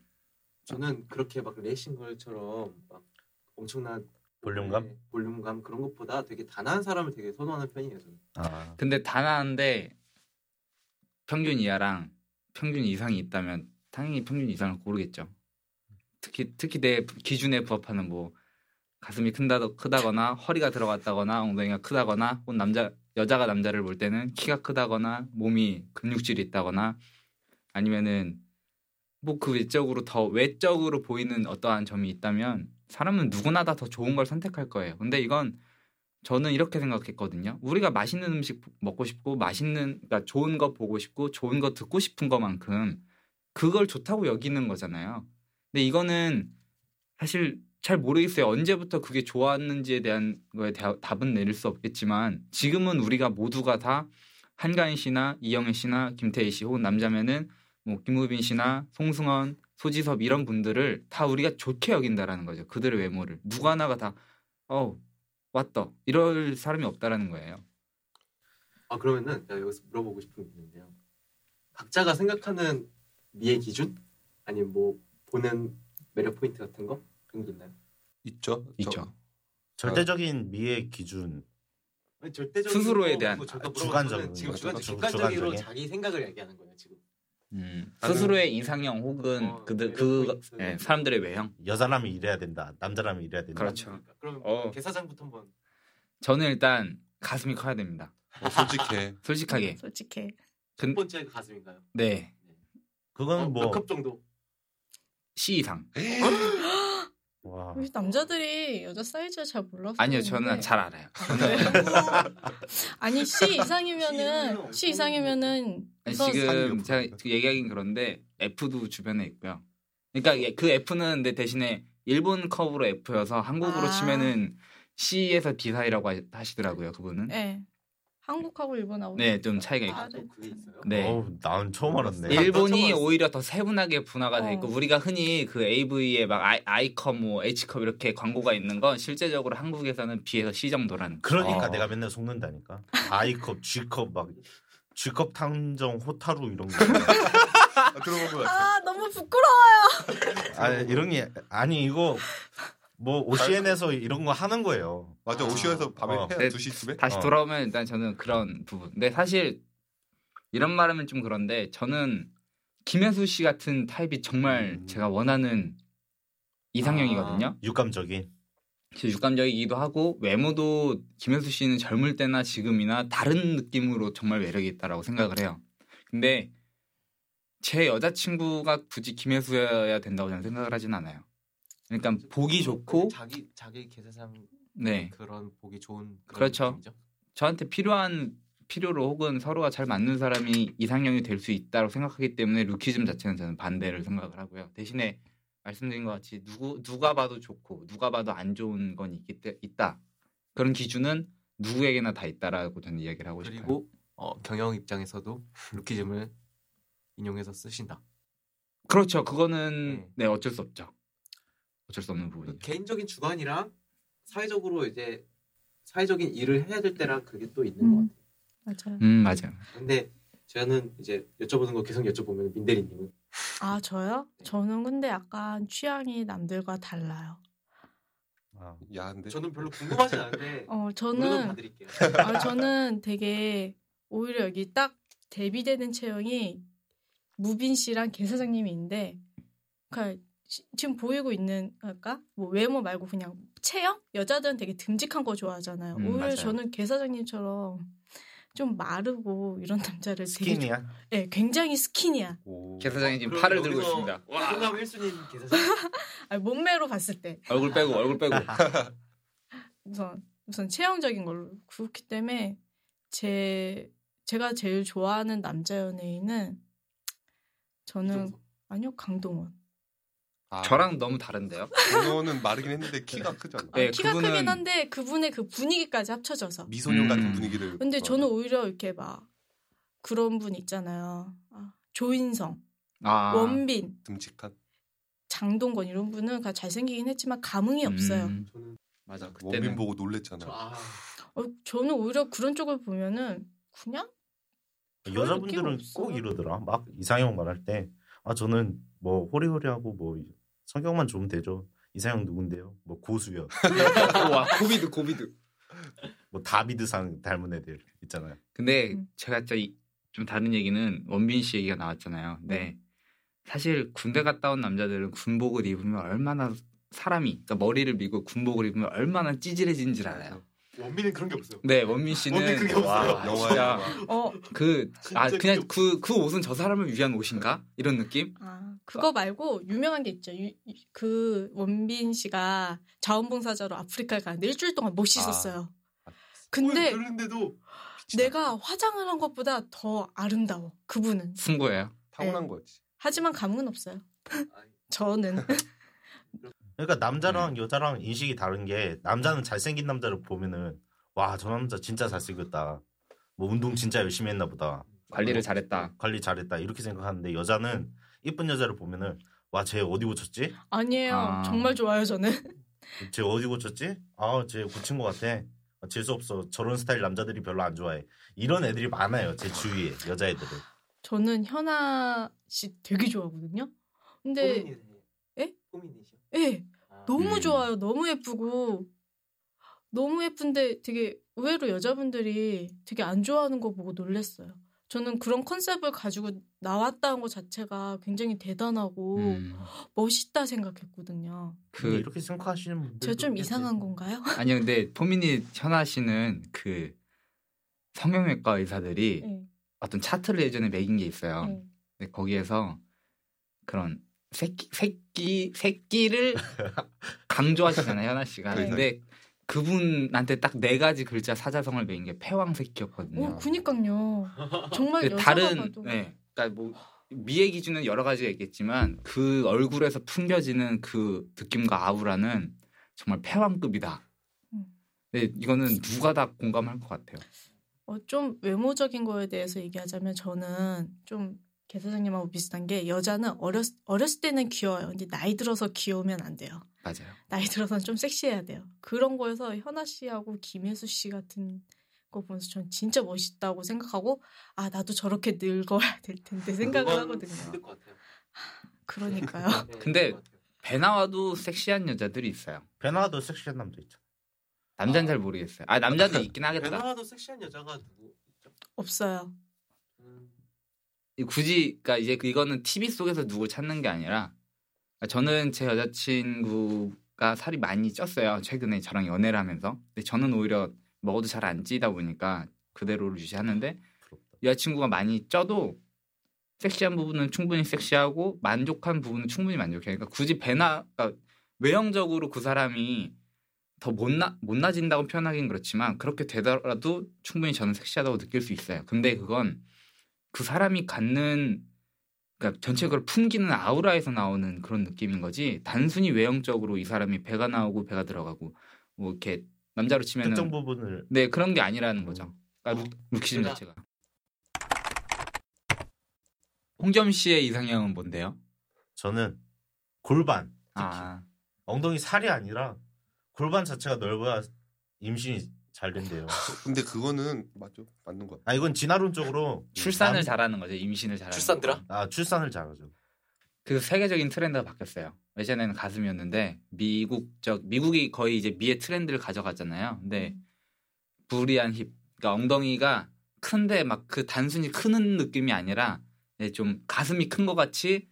저는 그렇게 막 레이싱 걸처럼 막 엄청난 볼륨감? 네, 볼륨감 그런 것보다 되게 단아한 사람을 되게 선호하는 편이에요. 저는. 아 근데 단아한데 평균 이하랑 평균 이상이 있다면 당연히 평균 이상을 고르겠죠. 특히 특히 내 기준에 부합하는 뭐 가슴이 큰다 크다거나 허리가 들어갔다거나 엉덩이가 크다거나 혹은 남자 여자가 남자를 볼 때는 키가 크다거나 몸이 근육질이 있다거나 아니면은 뭐 그 외적으로 더 외적으로 보이는 어떠한 점이 있다면 사람은 누구나 다 더 좋은 걸 선택할 거예요. 근데 이건 저는 이렇게 생각했거든요. 우리가 맛있는 음식 먹고 싶고 맛있는 그러니까 좋은 거 보고 싶고 좋은 거 듣고 싶은 것만큼 그걸 좋다고 여기는 거잖아요. 근데 이거는 사실 잘 모르겠어요. 언제부터 그게 좋았는지에 대한 거에 대- 답은 내릴 수 없겠지만 지금은 우리가 모두가 다 한가인 씨나 이영애 씨나 김태희 씨 혹은 남자면은 뭐 김우빈 씨나 송승헌, 소지섭 이런 분들을 다 우리가 좋게 여긴다라는 거죠. 그들의 외모를 누구 하나가 다 어, 왔다. 이럴 사람이 없다라는 거예요. 아 그러면은 내가 여기서 물어보고 싶은 게 있는데요. 각자가 생각하는 미의 기준 아니면 뭐 보는 매력 포인트 같은 거 그런 게 있나요? 있죠. 있죠. 절대적인 미의 기준. 아니, 절대적인 스스로에 거 대한 저도 아, 주관적인 거는 지금 거, 주관, 주- 객관적으로 주관적인? 자기 생각을 얘기하는 거예요 지금. 음, 스스로의 이상형 혹은 어, 그들 매력 그 포인트. 예, 사람들의 외형. 여자라면 이래야 된다. 남자라면 이래야 된다. 그렇죠. 그러니까. 그럼 어. 개사장부터 한번. 저는 일단 가슴이 커야 됩니다. 어, 솔직해. 솔직하게. 솔직해. 첫 근, 번째 가슴인가요? 네. 그건 어, 뭐 몇컵 정도? C 이상. 와. 우리 남자들이 여자 사이즈를 잘 몰라서 아니요. 저는 잘 알아요. 아? 아니 C 이상이면은 C 이상이면은 아니, 지금. 제가 얘기하긴 그런데 F도 주변에 있고요. 그러니까 그 F는 근데 대신에 일본 컵으로 F여서 한국으로 아. 치면은 C에서 D 사이라고 하- 하시더라고요, 그분은. 네. 한국하고 일본하고 네, 좀 차이가 있고. 아, 또 그게 있어요. 네. 어우, 난 처음 알았네. 일본이 오히려 더 세분하게 분화가 돼 있고 어. 우리가 흔히 그 AV에 막 아이, I컵 뭐 H컵 이렇게 광고가 있는 건 실제적으로 한국에서는 B에서 C 정도라는 그러니까 어. 내가 맨날 속는다니까. I컵, G컵 막 G컵 탕정 호타루 이런 거. 아, 들어본 것 같아. 아 너무 부끄러워요. 아 이런 게 아니 이거 뭐 OCN에서 이런 거 하는 거예요. 맞아 아. 오시에서 밤에 어. 네. 2시쯤에 다시 어. 돌아오면 일단 저는 그런 부분. 근데 사실 이런 말하면 좀 그런데 저는 김혜수 씨 같은 타입이 정말 음. 제가 원하는 이상형이거든요. 육감적인. 진짜 육감적이기도 하고 외모도 김혜수 씨는 젊을 때나 지금이나 다른 느낌으로 정말 매력이 있다라고 생각을 해요. 근데 제 여자친구가 굳이 김혜수여야 된다고 저는 생각을 하진 않아요. 그러니까 보기 좋고 자기 자기 계세상 네 그런 보기 좋은 그렇죠. 느낌이죠? 저한테 필요한 필요로 혹은 서로가 잘 맞는 사람이 이상형이 될 수 있다고 생각하기 때문에 루키즘 자체는 저는 반대를 생각을 하고요. 대신에 말씀드린 것 같이 누구 누가 봐도 좋고 누가 봐도 안 좋은 건 있기 때, 있다. 그런 기준은 누구에게나 다 있다라고 저는 이야기를 하고 싶어요. 그리고 어, 경영 입장에서도 루키즘을 인용해서 쓰신다. 그렇죠. 그거는 네. 네 어쩔 수 없죠. 어쩔 수 없는 그 부분이죠. 개인적인 주관이랑 사회적으로 이제 사회적인 일을 해야 될 때랑 그게 또 있는 음. 것 같아요. 맞아요. 음 맞아요. 근데 저는 이제 여쭤보는 거 계속 여쭤보면 민대리님은 아 저요? 저는 근데 약간 취향이 남들과 달라요. 아, 야한데 저는 별로 궁금하지 않은데 어 저는. 아 저는 되게 오히려 여기 딱 대비되는 체형이 무빈 씨랑 개 사장님이 있는데, 그러니까 시- 지금 보이고 있는 그러니까 뭐 외모 말고 그냥 체형 여자들은 되게 듬직한 거 좋아하잖아요. 음, 오히려 맞아요. 저는 개 사장님처럼 좀 마르고 이런 남자를 되게 스키니야. 네, 굉장히 스키니야. 오. 개 사장이 지금 그럼 팔을 들고 여기서 있습니다. 와 성남 1순위인 계사장 아, 몸매로 봤을 때 얼굴 빼고 얼굴 빼고. 우선 우선 체형적인 걸로 그렇기 때문에 제 제가 제일 좋아하는 남자 연예인은 저는 이종석. 아니요 강동원. 아, 저랑 너무 다른데요. 그거는 마르긴 했는데 키가 크잖아. 네, 아, 키가 그분은- 크긴 한데 그분의 그 분위기까지 합쳐져서. 미소년 같은 음. 분위기를. 근데 좋아하네. 저는 오히려 이렇게 막 그런 분 있잖아요. 아, 조인성, 아 원빈, 듬직한 장동건 이런 분은 다 잘생기긴 했지만 감흥이 없어요. 음, 저는 맞아 원빈 그때는 보고 놀랬잖아. 저, 아, 어, 저는 오히려 그런 쪽을 보면은 그냥 여자분들은. 꼭 이러더라. 막 이상형 말할 때, 아 저는 뭐 호리호리하고 뭐 성격만 좋으면 되죠. 이상형 누군데요? 뭐 고수요. 와 고비드 고비드. 뭐 다비드상 닮은 애들 있잖아요. 근데 음. 제가 저좀 다른 얘기는 원빈 씨 얘기가 나왔잖아요. 근데 사실 군대 갔다 온 남자들은 군복을 입으면 얼마나 사람이 그러니까 머리를 밀고 군복을 입으면 얼마나 찌질해진줄 알아요. 원빈은 그런 게 없어요. 네 원민 씨는 원빈 그게 와, 없어요. 진짜 어, 그아 진짜 그냥 그게 그그 옷은 저 사람을 위한 옷인가 이런 느낌? 아, 그거 말고 유명한 게 있죠. 유- 유- 그 원빈 씨가 자원봉사자로 아프리카에 가는데 일주일 동안 못 씻었어요. 근데 그런데도 내가 화장을 한 것보다 더 아름다워. 그분은. 승부예요. 타고난 거지. 하지만 감흥은 없어요. 저는. 그러니까 남자랑 여자랑 인식이 다른 게 남자는 잘생긴 남자를 보면은 와 저 남자 진짜 잘생겼다. 뭐 운동 진짜 열심히 했나 보다. 관리를 잘했다. 관리 잘했다 이렇게 생각하는데 여자는 이쁜 여자를 보면은 와 쟤 어디 고쳤지? 아니에요. 아. 정말 좋아요, 저는. 쟤 어디 고쳤지? 아쟤 고친 것 같아. 아, 재수 없어. 저런 스타일 남자들이 별로 안 좋아해. 이런 애들이 많아요 제 주위에 여자애들은. 저는 현아 씨 되게 좋아하거든요. 근데. 예? 포미닛이요? 예, 아, 너무 음. 좋아요. 너무 예쁘고 너무 예쁜데 되게 의외로 여자분들이 되게 안 좋아하는 거 보고 놀랬어요. 저는 그런 컨셉을 가지고 나왔다는 것 자체가 굉장히 대단하고 음, 멋있다 생각했거든요. 그 이렇게 생각하시는 분들 제가 좀 이상한 건가요? 아니요 근데 포미닛 현아 씨는 그 성형외과 의사들이 네, 어떤 차트를 예전에 매긴 게 있어요. 네. 근데 거기에서 그런 새끼 새끼 새끼를 강조하시잖아요 현아 씨가. 그러니까요. 근데 그분한테 딱 네 가지 글자 사자성을 매인 게 패왕 새끼였거든요. 오, 그니까요. 정말 다른 봐도 네, 그러니까 뭐 미의 기준은 여러 가지가 있겠지만 그 얼굴에서 풍겨지는 그 느낌과 아우라는 정말 패왕급이다. 음. 네, 이거는 누가 다 공감할 것 같아요. 어, 좀 외모적인 거에 대해서 얘기하자면 저는 좀 개사장님하고 비슷한 게 여자는 어렸, 어렸을 때는 귀여워요. 근데 나이 들어서 귀여우면 안 돼요. 맞아요. 나이 들어서는 좀 섹시해야 돼요. 그런 거에서 현아 씨하고 김혜수 씨 같은 거 보면서 전 진짜 멋있다고 생각하고 아 나도 저렇게 늙어야 될 텐데 생각을 하거든요. 힘들 것 같아요. 그러니까요. 네, 근데. 배 나와도 섹시한 여자들이 있어요. 베나도 섹시한 남자 있죠. 남자는 잘 모르겠어요. 아 남자도 있긴 배 하겠다. 나와도 섹시한 여자가 누구 있죠? 없어요. 음, 이 굳이 그러니까 이제 이거는 TV 속에서 누굴 찾는 게 아니라 저는 제 여자친구가 살이 많이 쪘어요. 최근에 저랑 연애를 하면서. 근데 저는 오히려 먹어도 잘 안 찌다 보니까 그대로를 유지하는데. 여자친구가 많이 쪄도 섹시한 부분은 충분히 섹시하고 만족한 부분은 충분히 만족해요. 그러니까 굳이 배나 그러니까 외형적으로 그 사람이 더 못나 못나진다고 표현하긴 그렇지만 그렇게 되더라도 충분히 저는 섹시하다고 느낄 수 있어요. 근데 그건 그 사람이 갖는 그러니까 전체 그걸 풍기는 아우라에서 나오는 그런 느낌인 거지 단순히 외형적으로 이 사람이 배가 나오고 배가 들어가고 뭐 이렇게 남자로 치면은 특정 부분을 네 그런 게 아니라는 거죠. 그러니까 루, 루키즘 자체가. 홍점 씨의 이상형은 뭔데요? 저는 골반 아 엉덩이 살이 아니라 골반 자체가 넓어야 임신이 잘 된대요. 근데 그거는 맞죠? 맞는 거야. 아 이건 진화론적으로 출산을 남- 잘하는 거죠. 임신을 잘하는. 출산들아? 거죠. 아 출산을 잘하죠. 그 세계적인 트렌드가 바뀌었어요. 예전에는 가슴이었는데 미국적 미국이 거의 이제 미의 트렌드를 가져갔잖아요. 근데 부리한 힙, 그러니까 엉덩이가 큰데 막 그 단순히 크는 느낌이 아니라 예, 좀 가슴이 큰 것 같이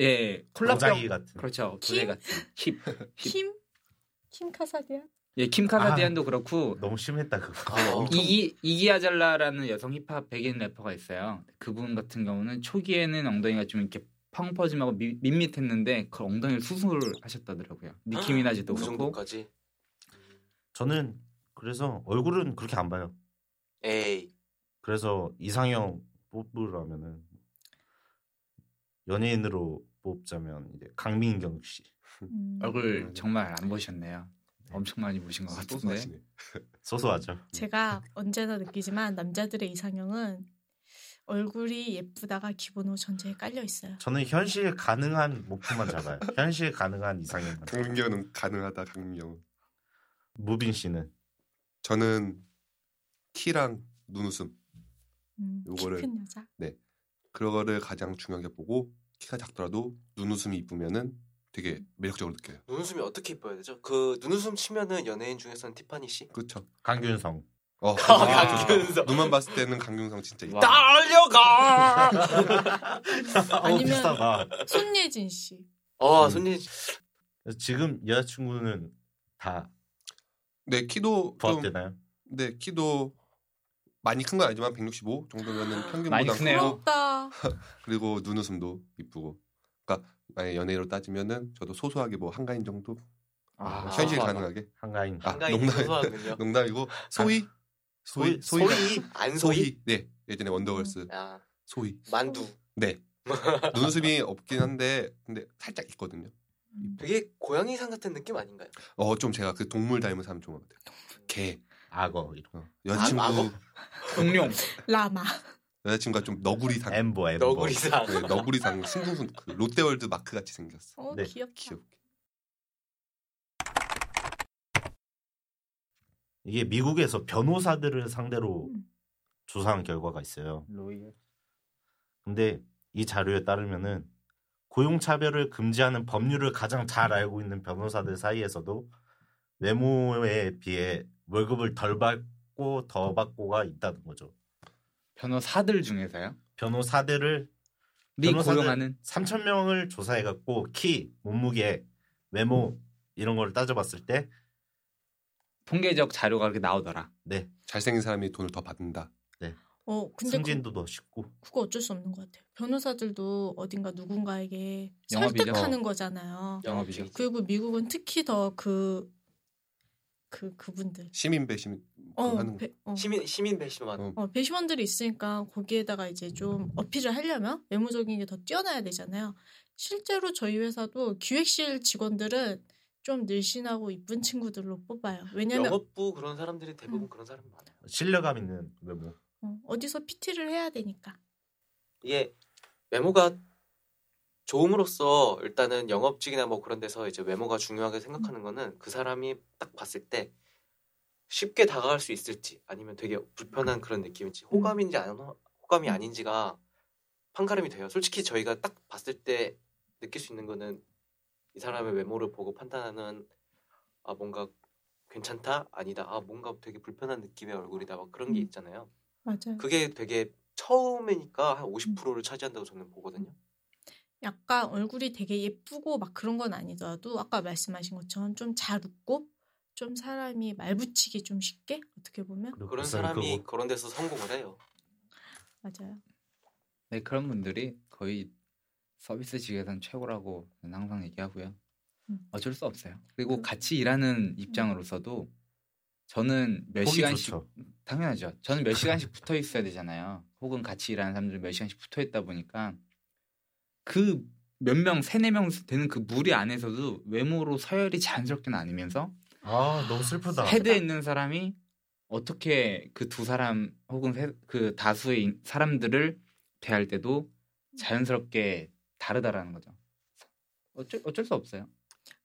예 콜라병 같은. 그렇죠 킴? 도자기 같은 힙, 힙. 킴? 킴 카다시안? 예, 킴 카다시안도 그렇고 너무 심했다 그거. 아, 이기 이기 아잘레아라는 여성 힙합 백인 래퍼가 있어요. 그분 같은 경우는 초기에는 엉덩이가 좀 이렇게 펑 퍼짐하고 미- 밋밋했는데 그 엉덩이를 수술을 하셨다더라고요. 니키 미나지도 그 그렇고. 정도까지. 저는 그래서 얼굴은 그렇게 안 봐요. 에이. 그래서 이상형 뽑으라면은 연예인으로 뽑자면 이제 강민경 씨. 음. 얼굴 정말 안 보셨네요. 엄청 많이 보신 것 같은데. 소소하시네. 소소하죠. 제가 언제나 느끼지만 남자들의 이상형은 얼굴이 예쁘다가 기본으로 전제에 깔려 있어요. 저는 현실 가능한 목표만 잡아요. 현실 가능한 이상형만. 강민경은 가능하다. 강민경은. 무빈 씨는 저는 키랑 눈웃음 음, 요거를- 키큰 여자. 그거를 가장 중요하게 보고 키가 작더라도 눈웃음이 이쁘면은 되게 매력적으로 느껴요. 눈웃음이 어떻게 이뻐야 되죠? 그 눈웃음 치면은 연예인 중에서는 티파니 씨. 그렇죠. 강균성. 어, 강균성. 눈만 봤을 때는 강균성 진짜 이뻐. 와. 달려가. 어, 아니면-. 손예진 씨. 어, 음. 손님 지금 여자친구는 다 네 키도 좀, 부합되나요? 네 키도 많이 큰 건 아니지만 165 정도면은 평균보다 많이 크네요. 크고 부럽다. 그리고 눈웃음도 이쁘고. 그러니까 만약 연예인으로 따지면은 저도 소소하게 뭐 한가인 정도 아, 현실 소소하다. 가능하게 한가인. 아, 한가인이 농담- 소소하군요. 농담이고 소희 소희 소희- 소희 소희 안소희. 소희 네 예전에 원더걸스 아, 소희 만두. 네 눈웃음이 없긴 한데 근데 살짝 있거든요. 되게 고양이상 같은 느낌 아닌가요? 어 좀 제가 그 동물 닮은 사람 좋은 것 같아요. 개 악어 이런 거. 어, 여자친구 악어? 공룡. 라마. 여자친구가 좀 너구리상 엠보 엠보. 너구리상. 네, 너구리상 승부분 그 롯데월드 마크 같이 생겼어. 어 네, 귀엽다. 귀엽게. 이게 미국에서 변호사들을 상대로 음. 조사한 결과가 있어요. 로이어. 근데 이 자료에 따르면은 고용 차별을 금지하는 법률을 가장 잘 알고 있는 변호사들 사이에서도 외모에 비해 월급을 덜 받고 더 받고가 있다는 거죠. 변호사들 중에서요? 변호사들을 리 변호사들- 고용하는 3천 명을 조사해 갖고 키, 몸무게, 외모 이런 걸 따져봤을 때 통계적 자료가 그렇게 나오더라. 네, 잘생긴 사람이 돈을 더 받는다. 어 근데 그, 승진도 더 쉽고. 그거 어쩔 수 없는 것 같아요. 변호사들도 어딘가 누군가에게 영업이죠. 설득하는 거잖아요. 영업이죠. 그리고 미국은 특히 더 그 그 그분들 시민 배심 어, 하는 거. 배, 어. 시민 시민 배심원. 어. 어, 배심원들이 있으니까 거기에다가 이제 좀 어필을 하려면 외모적인 게 더 뛰어나야 되잖아요. 실제로 저희 회사도 기획실 직원들은 좀 늘씬하고 이쁜 친구들로 뽑아요. 왜냐면 영업부 그런 사람들이 대부분 음. 그런 사람 많아요. 신뢰감 있는 외모. 어, 어디서 PT를 해야 되니까. 이게 외모가 좋음으로써 일단은 영업직이나 뭐 그런 데서 이제 외모가 중요하게 생각하는 거는 그 사람이 딱 봤을 때 쉽게 다가갈 수 있을지 아니면 되게 불편한 그런 느낌인지 호감인지 안 호- 호감이 아닌지가 판가름이 돼요. 솔직히 저희가 딱 봤을 때 느낄 수 있는 거는 이 사람의 외모를 보고 판단하는 아 뭔가 괜찮다 아니다 아 뭔가 되게 불편한 느낌의 얼굴이다 막 그런 게 음. 있잖아요. 맞아요. 그게 되게 처음이니까 한 50%를 차지한다고 저는 보거든요. 약간 얼굴이 되게 예쁘고 막 그런 건 아니더라도 아까 말씀하신 것처럼 좀 잘 웃고 좀 사람이 말 붙이기 좀 쉽게 어떻게 보면 그런 사람이 그거. 그런 데서 성공을 해요. 맞아요. 네, 그런 분들이 거의 서비스직에선 최고라고 저는 항상 얘기하고요. 음. 어쩔 수 없어요. 그리고 그- 같이 일하는 입장으로서도 저는 몇 시간씩 좋죠. 당연하죠. 저는 몇 시간씩 붙어 있어야 되잖아요. 혹은 같이 일하는 사람들은 몇 시간씩 붙어 있다 보니까 그 몇 명, 세네 명 되는 그 무리 안에서도 외모로 서열이 자연스럽게 나뉘면서 아 너무 슬프다. 헤드에 있는 사람이 어떻게 그 두 사람 혹은 세- 그 다수의 인- 사람들을 대할 때도 자연스럽게 다르다라는 거죠. 어쩔, 어쩔 수 없어요.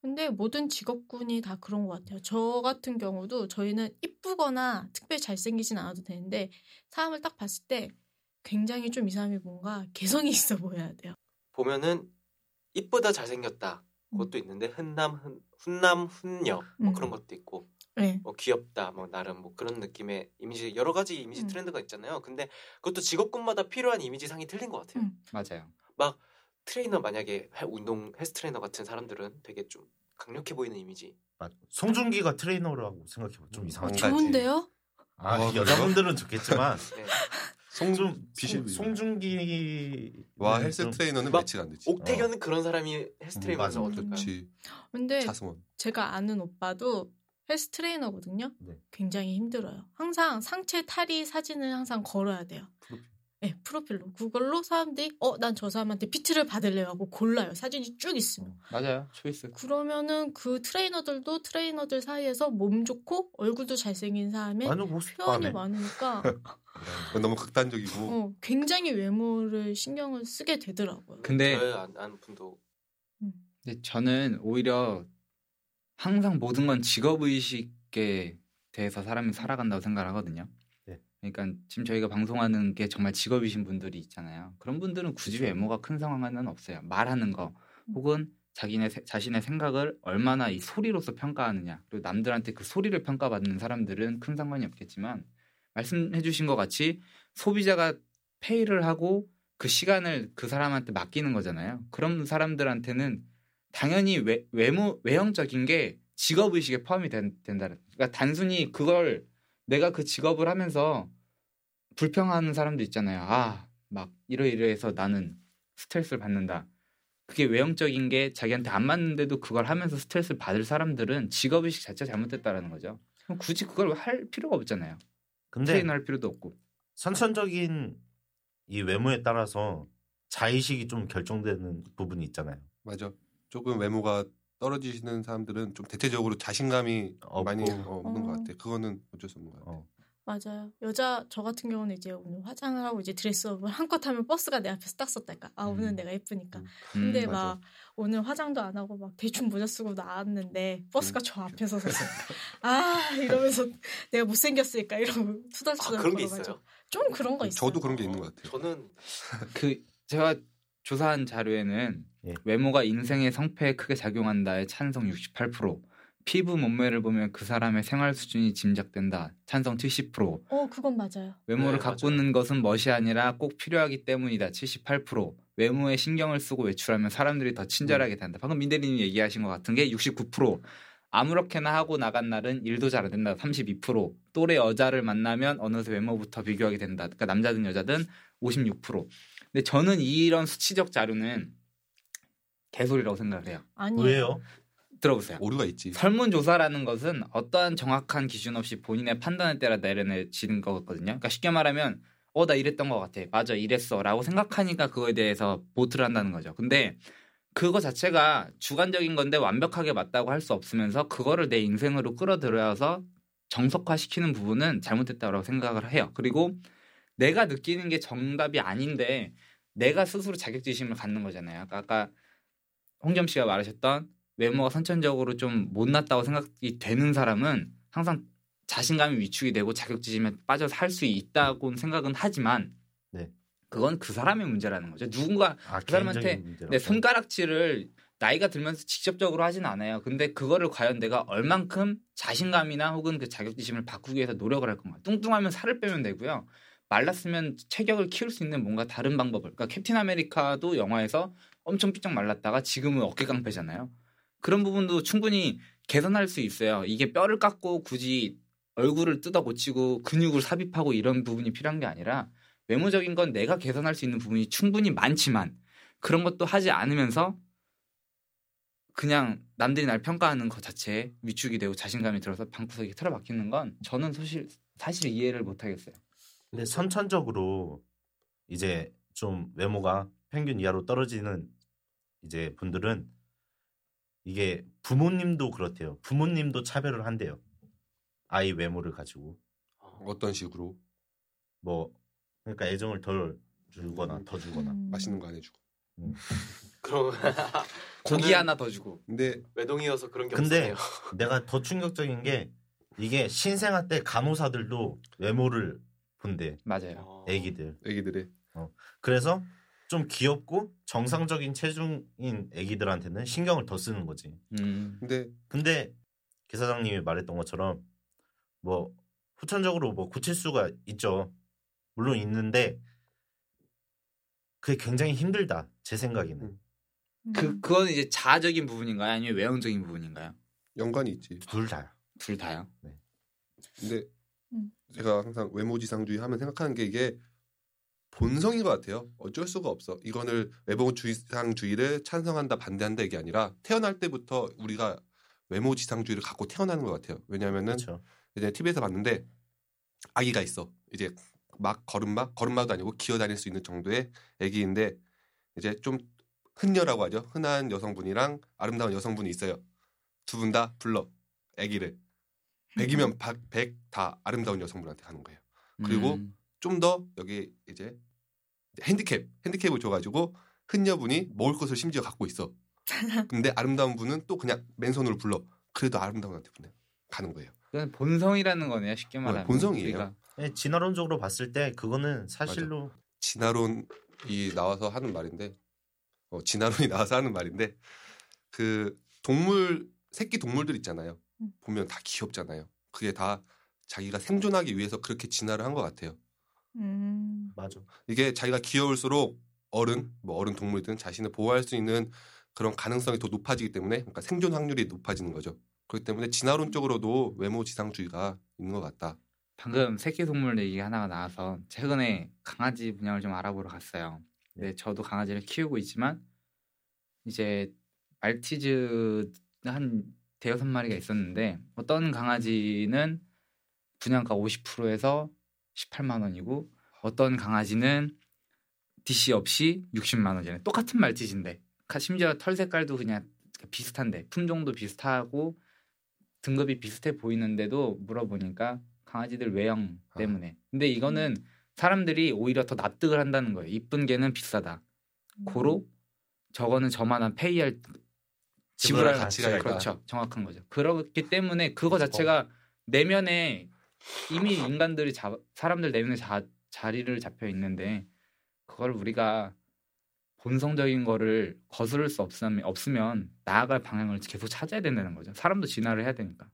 근데 모든 직업군이 다 그런 것 같아요. 저 같은 경우도 저희는 이쁘거나 특별히 잘생기진 않아도 되는데 사람을 딱 봤을 때 굉장히 좀 이 사람이 뭔가 개성이 있어 보여야 돼요. 보면은 이쁘다 잘생겼다 그것도 있는데 훈남 훈, 훈남 훈녀 뭐 음. 그런 것도 있고 네. 뭐 귀엽다 뭐 나름 뭐 그런 느낌의 이미지 여러 가지 이미지 음. 트렌드가 있잖아요. 근데 그것도 직업군마다 필요한 이미지 상이 틀린 것 같아요. 음. 맞아요. 트레이너 만약에 헬- 운동 헬스 트레이너 같은 사람들은 되게 좀 강력해 보이는 이미지. 맞아. 송중기가 트레이너라고 생각해봐. 좀 음, 이상하지. 안 가지. 좋은데요? 아, 어, 여자분들은 좋겠지만 네. 좀 비실- 송, 송중기 와 헬스 트레이너는 막 매치가 안 되지. 옥택연 그런 사람이 헬스 음, 트레이너에서 맞아. 어떨까? 그렇지. 근데 차승원. 제가 아는 오빠도 헬스 트레이너거든요. 네. 굉장히 힘들어요. 항상 상체 탈의 사진을 항상 걸어야 돼요. 프로필. 네, 프로필로. 그걸로 사람들이 어, 난 저 사람한테 PT를 받을래요 하고 골라요. 사진이 쭉 있으면. 맞아요. choice. 그러면은 그 트레이너들도 트레이너들 사이에서 몸 좋고 얼굴도 잘생긴 사람의 표현이. 많으니까 너무 극단적이고. 어, 굉장히 외모를 신경을 쓰게 되더라고요. 근데 아는 분도 근데 저는 오히려 항상 모든 건 직업 의식에 대해서 사람이 살아간다고 생각을 하거든요. 네. 그러니까 지금 저희가 방송하는 게 정말 직업이신 분들이 있잖아요. 그런 분들은 굳이 외모가 큰 상관은 없어요. 말하는 거 혹은 자기네 세- 자신의 생각을 얼마나 이 소리로서 평가하느냐 그리고 남들한테 그 소리를 평가받는 사람들은 큰 상관이 없겠지만 말씀해 주신 것 같이 소비자가 페이를 하고 그 시간을 그 사람한테 맡기는 거잖아요. 그런 사람들한테는 당연히 외, 외모 외형적인 게 직업 의식에 포함이 된, 된다. 그러니까 단순히 그걸 내가 그 직업을 하면서 불평하는 사람도 있잖아요. 아, 막 이러이러해서 나는 스트레스를 받는다. 그게 외형적인 게 자기한테 안 맞는데도 그걸 하면서 스트레스를 받을 사람들은 직업 의식 자체가 잘못됐다라는 거죠. 굳이 그걸 할 필요가 없잖아요. 근데 트레이너 할 필요도 없고. 선천적인 이 외모에 따라서 자의식이 좀 결정되는 부분이 있잖아요. 맞아. 조금 외모가 떨어지시는 사람들은 좀 대체적으로 자신감이 없고. 많이 어, 없는 어. 것 같아. 그거는 어쩔 수 없는 것 같아. 어. 맞아요. 여자 저 같은 경우는 이제 오늘 화장을 하고 이제 dress up을 한껏 하면 버스가 내 앞에서 딱 섰달까. 아 오늘 음. 내가 예쁘니까. 음. 근데 음, 맞아. 막 오늘 화장도 안 하고 막 대충 모자 쓰고 나왔는데 버스가 저 앞에서 섰어. 아 이러면서 내가 못 생겼으니까 이러고 아, 투덜투덜 그런 게. 있어요. 좀 그런 거 있어요. 저도 그런 게 있는 것 같아요. 저는 그 제가 조사한 자료에는 예. 외모가 인생의 성패에 크게 작용한다의 찬성 68%, 피부 몸매를 보면 그 사람의 생활 수준이 짐작된다 찬성 70%, 어 그건 맞아요. 외모를 네, 가꾸는 것은 멋이 아니라 꼭 필요하기 때문이다 78%, 외모에 신경을 쓰고 외출하면 사람들이 더 친절하게 된다. 방금 민대리님이 얘기하신 것 같은 게 69%. 아무렇게나 하고 나간 날은 일도 잘 안 된다. 32%. 또래 여자를 만나면 어느새 외모부터 비교하게 된다. 그러니까 남자든 여자든 56%. 근데 저는 이런 수치적 자료는 개소리라고 생각을 해요. 아니 왜요? 들어보세요. 오류가 있지. 설문조사라는 것은 어떠한 정확한 기준 없이 본인의 판단에 따라 내려내지는 거거든요. 그러니까 쉽게 말하면 어 나 이랬던 것 같아. 맞아 이랬어라고 생각하니까 그거에 대해서 보트를 한다는 거죠. 근데 그거 자체가 주관적인 건데 완벽하게 맞다고 할 수 없으면서 그거를 내 인생으로 끌어들여서 정석화시키는 부분은 잘못됐다고 생각을 해요. 그리고 내가 느끼는 게 정답이 아닌데 내가 스스로 자격지심을 갖는 거잖아요. 아까, 아까 홍점 씨가 말하셨던 외모가 선천적으로 좀 못났다고 생각이 되는 사람은 항상 자신감이 위축이 되고 자격지심에 빠져서 할수 있다고 생각은 하지만 네. 그건 그 사람의 문제라는 거죠. 누군가 아, 그 사람한테. 내 손가락질을 나이가 들면서 직접적으로 하진 않아요. 근데 그거를 과연 내가 얼만큼 자신감이나 혹은 그 자격지심을 바꾸기 위해서 노력을 할 건가? 뚱뚱하면 살을 빼면 되고요. 말랐으면 체격을 키울 수 있는 뭔가 다른 방법을. 그러니까 캡틴 아메리카도 영화에서 엄청 삐쩍 말랐다가 지금은 어깨 깡패잖아요. 그런 부분도 충분히 개선할 수 있어요. 이게 뼈를 깎고 굳이 얼굴을 뜯어 고치고 근육을 삽입하고 이런 부분이 필요한 게 아니라 외모적인 건 내가 개선할 수 있는 부분이 충분히 많지만 그런 것도 하지 않으면서 그냥 남들이 날 평가하는 것 자체에 위축이 되고 자신감이 들어서 방구석에 틀어박히는 건 저는 사실 사실 이해를 못 하겠어요. 근데 선천적으로 이제 좀 외모가 평균 이하로 떨어지는 이제 분들은 이게 부모님도 그렇대요. 부모님도 차별을 한대요. 아이 외모를 가지고 어떤 식으로 뭐 그러니까 애정을 덜 주거나 더 주거나. 음. 맛있는 거 안 해주고. 그럼 고기 하나 더 주고 근데 외동이어서 그런 게 근데 없어요. 내가 더 충격적인 게 이게 신생아 때 간호사들도 외모를 본대. 맞아요. 어. 애기들. 애기들의 그래서 좀 귀엽고 정상적인 체중인 애기들한테는 신경을 더 쓰는 거지. 음. 근데 근데 기사장님이 말했던 것처럼 뭐 후천적으로 뭐 고칠 수가 있죠. 물론 있는데 그게 굉장히 힘들다. 제 생각에는. 음. 그 그건 이제 자아적인 부분인가요? 아니면 외형적인 부분인가요? 연관이 있지. 둘 다. 둘 다요. 근데 음. 제가 항상 외모지상주의 하면 생각하는 게 이게 본성인 것 같아요. 어쩔 수가 없어. 이거를 외모 지상주의를 찬성한다 반대한다 이게 아니라 태어날 때부터 우리가 외모 지상주의를 갖고 태어나는 것 같아요. 왜냐하면은 그렇죠. 이제 TV에서 봤는데 아기가 있어. 이제 막 걸음마 걸음마도 아니고 기어다닐 수 있는 정도의 아기인데 이제 좀 흔녀라고 하죠. 흔한 여성분이랑 아름다운 여성분이 있어요. 두 분 다 불러 아기를 100이면 100다 아름다운 여성분한테 가는 거예요. 그리고 음. 좀 더 여기 이제 핸디캡 핸디캡을 줘가지고 흔녀분이 먹을 것을 심지어 갖고 있어. 근데 아름다운 분은 또 그냥 맨손으로 불러. 그래도 아름다운 한테 보내 가는 거예요. 그건 본성이라는 거네요. 쉽게 말하면. 본성이에요. 예, 진화론적으로 봤을 때 그거는 사실로 진화론이 나와서 하는 말인데 어, 진화론이 나와서 하는 말인데 그 동물 새끼 동물들 있잖아요. 음. 보면 다 귀엽잖아요. 그게 다 자기가 생존하기 위해서 그렇게 진화를 한 것 같아요. 음. 맞아. 이게 자기가 귀여울수록 어른 뭐 어른 동물들은 자신을 보호할 수 있는 그런 가능성이 더 높아지기 때문에 그러니까 생존 확률이 높아지는 거죠. 그렇기 때문에 진화론적으로도 외모 지상주의가 있는 것 같다. 방금 새끼 동물 얘기 하나가 나와서 최근에 강아지 분양을 좀 알아보러 갔어요. 네, 저도 강아지를 키우고 있지만 이제 말티즈 한 대여섯 마리가 있었는데 어떤 강아지는 분양가 50%에서 18만 원이고 어떤 강아지는 DC 없이 60만 원이잖아요. 똑같은 말티즈인데 가- 심지어 털 색깔도 그냥 비슷한데 품종도 비슷하고 등급이 비슷해 보이는데도 물어보니까 강아지들 외형 때문에. 근데 이거는 사람들이 오히려 더 납득을 한다는 거예요. 이쁜 개는 비싸다. 고로 저거는 저만한 페이할 지불할 가치가 가치가 있다. 그렇죠. 정확한 거죠. 그렇기 때문에 그거 자체가 내면에 이미 인간들이 자, 사람들 내면에 자, 자리를 잡혀 있는데 그걸 우리가 본성적인 거를 거스를 수 없으면, 없으면 나아갈 방향을 계속 찾아야 된다는 거죠. 사람도 진화를 해야 되니까.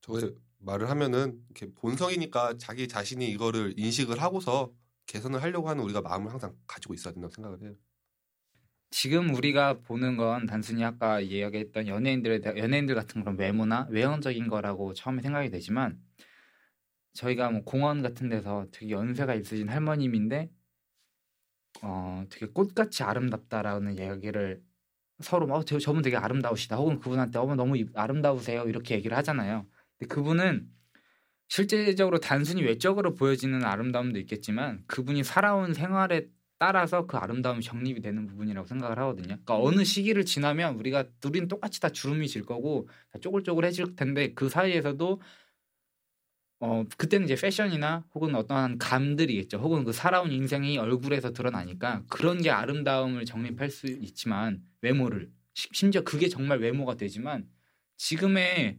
저게 말을 하면은 이렇게 본성이니까 자기 자신이 이거를 인식을 하고서 개선을 하려고 하는 우리가 마음을 항상 가지고 있어야 된다고 생각을 해요. 지금 우리가 보는 건 단순히 아까 이야기했던 연예인들에 대한 연예인들 같은 그런 외모나 외형적인 거라고 처음에 생각이 되지만 저희가 뭐 공원 같은 데서 되게 연세가 있으신 할머님인데 어 되게 꽃같이 아름답다라는 이야기를 서로 막 어, 저- 저분 되게 아름다우시다 혹은 그분한테 어머 너무 이- 아름다우세요 이렇게 얘기를 하잖아요. 근데 그분은 실제적으로 단순히 외적으로 보여지는 아름다움도 있겠지만 그분이 살아온 생활에 따라서 그 아름다움이 정립이 되는 부분이라고 생각을 하거든요. 그러니까 어느 시기를 지나면 우리가 우리는 똑같이 다 주름이 질 거고 다 쪼글쪼글해질 텐데 그 사이에서도 어 그때는 이제 패션이나 혹은 어떠한 감들이겠죠. 혹은 그 살아온 인생이 얼굴에서 드러나니까 그런 게 아름다움을 정립할 수 있지만 외모를 시- 심지어 그게 정말 외모가 되지만 지금의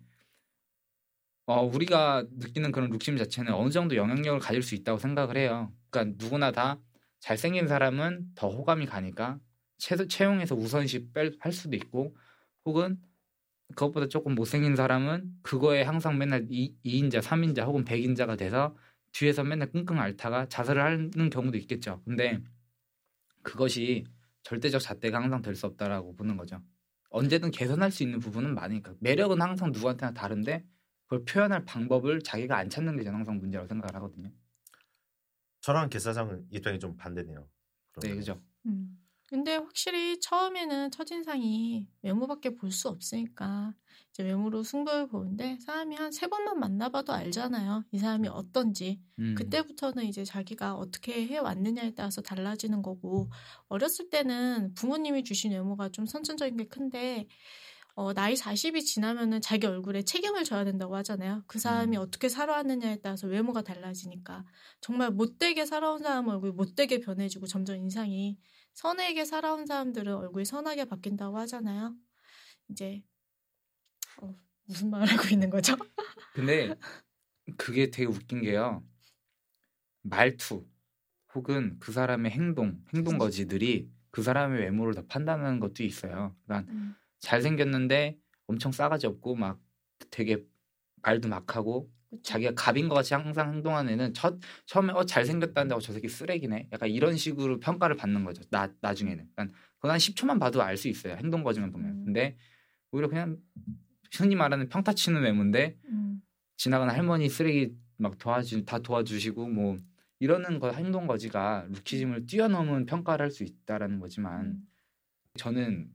어 우리가 느끼는 그런 룩심 자체는 어느 정도 영향력을 가질 수 있다고 생각을 해요. 그러니까 누구나 다 잘생긴 사람은 더 호감이 가니까 체, 채용해서 우선시 뺄, 할 수도 있고 혹은 그것보다 조금 못생긴 사람은 그거에 항상 맨날 2, 인자 3인자 혹은 100인자가 돼서 뒤에서 맨날 끙끙 앓다가 자살을 하는 경우도 있겠죠. 근데 그것이 절대적 잣대가 항상 될 수 없다라고 보는 거죠. 언제든 개선할 수 있는 부분은 많으니까 매력은 항상 누구한테나 다른데 그걸 표현할 방법을 자기가 안 찾는 게 저는 항상 문제라고 생각을 하거든요. 저랑 개사장은 입장이 좀 반대네요. 네, 그러면. 그죠. 음. 근데 확실히 처음에는 첫인상이 외모밖에 볼 수 없으니까 이제 외모로 승부를 보는데 사람이 한 세 번만 만나봐도 알잖아요. 이 사람이 어떤지. 음. 그때부터는 이제 자기가 어떻게 해왔느냐에 따라서 달라지는 거고 어렸을 때는 부모님이 주신 외모가 좀 선천적인 게 큰데 어, 나이 40이 지나면은 자기 얼굴에 책임을 져야 된다고 하잖아요. 그 사람이 음. 어떻게 살아왔느냐에 따라서 외모가 달라지니까 정말 못되게 살아온 사람 얼굴이 못되게 변해지고 점점 인상이 선하게 살아온 사람들은 얼굴이 선하게 바뀐다고 하잖아요. 이제 어, 무슨 말을 하고 있는 거죠? 근데 그게 되게 웃긴 게요. 말투 혹은 그 사람의 행동, 행동 거지들이 그 사람의 외모를 더 판단하는 것도 있어요. 그러니까 음. 잘생겼는데 엄청 싸가지 없고 막 되게 말도 막 하고 자기가 갑인 것 같이 항상 행동하는 애는 첫 처음에 어 잘생겼다는데 어, 저 새끼 쓰레기네. 약간 이런 식으로 평가를 받는 거죠. 나 나중에는. 그러니까 그건 한 10초만 봐도 알 수 있어요. 행동 거지만 보면. 음. 근데 오히려 그냥 흔히 말하는 평타 치는 외모인데 음. 지나가는 할머니 쓰레기 막 도와주 다 도와주시고 뭐 이러는 거 행동 거지가 루키즘을 뛰어넘은 평가를 할 수 있다라는 거지만 음. 저는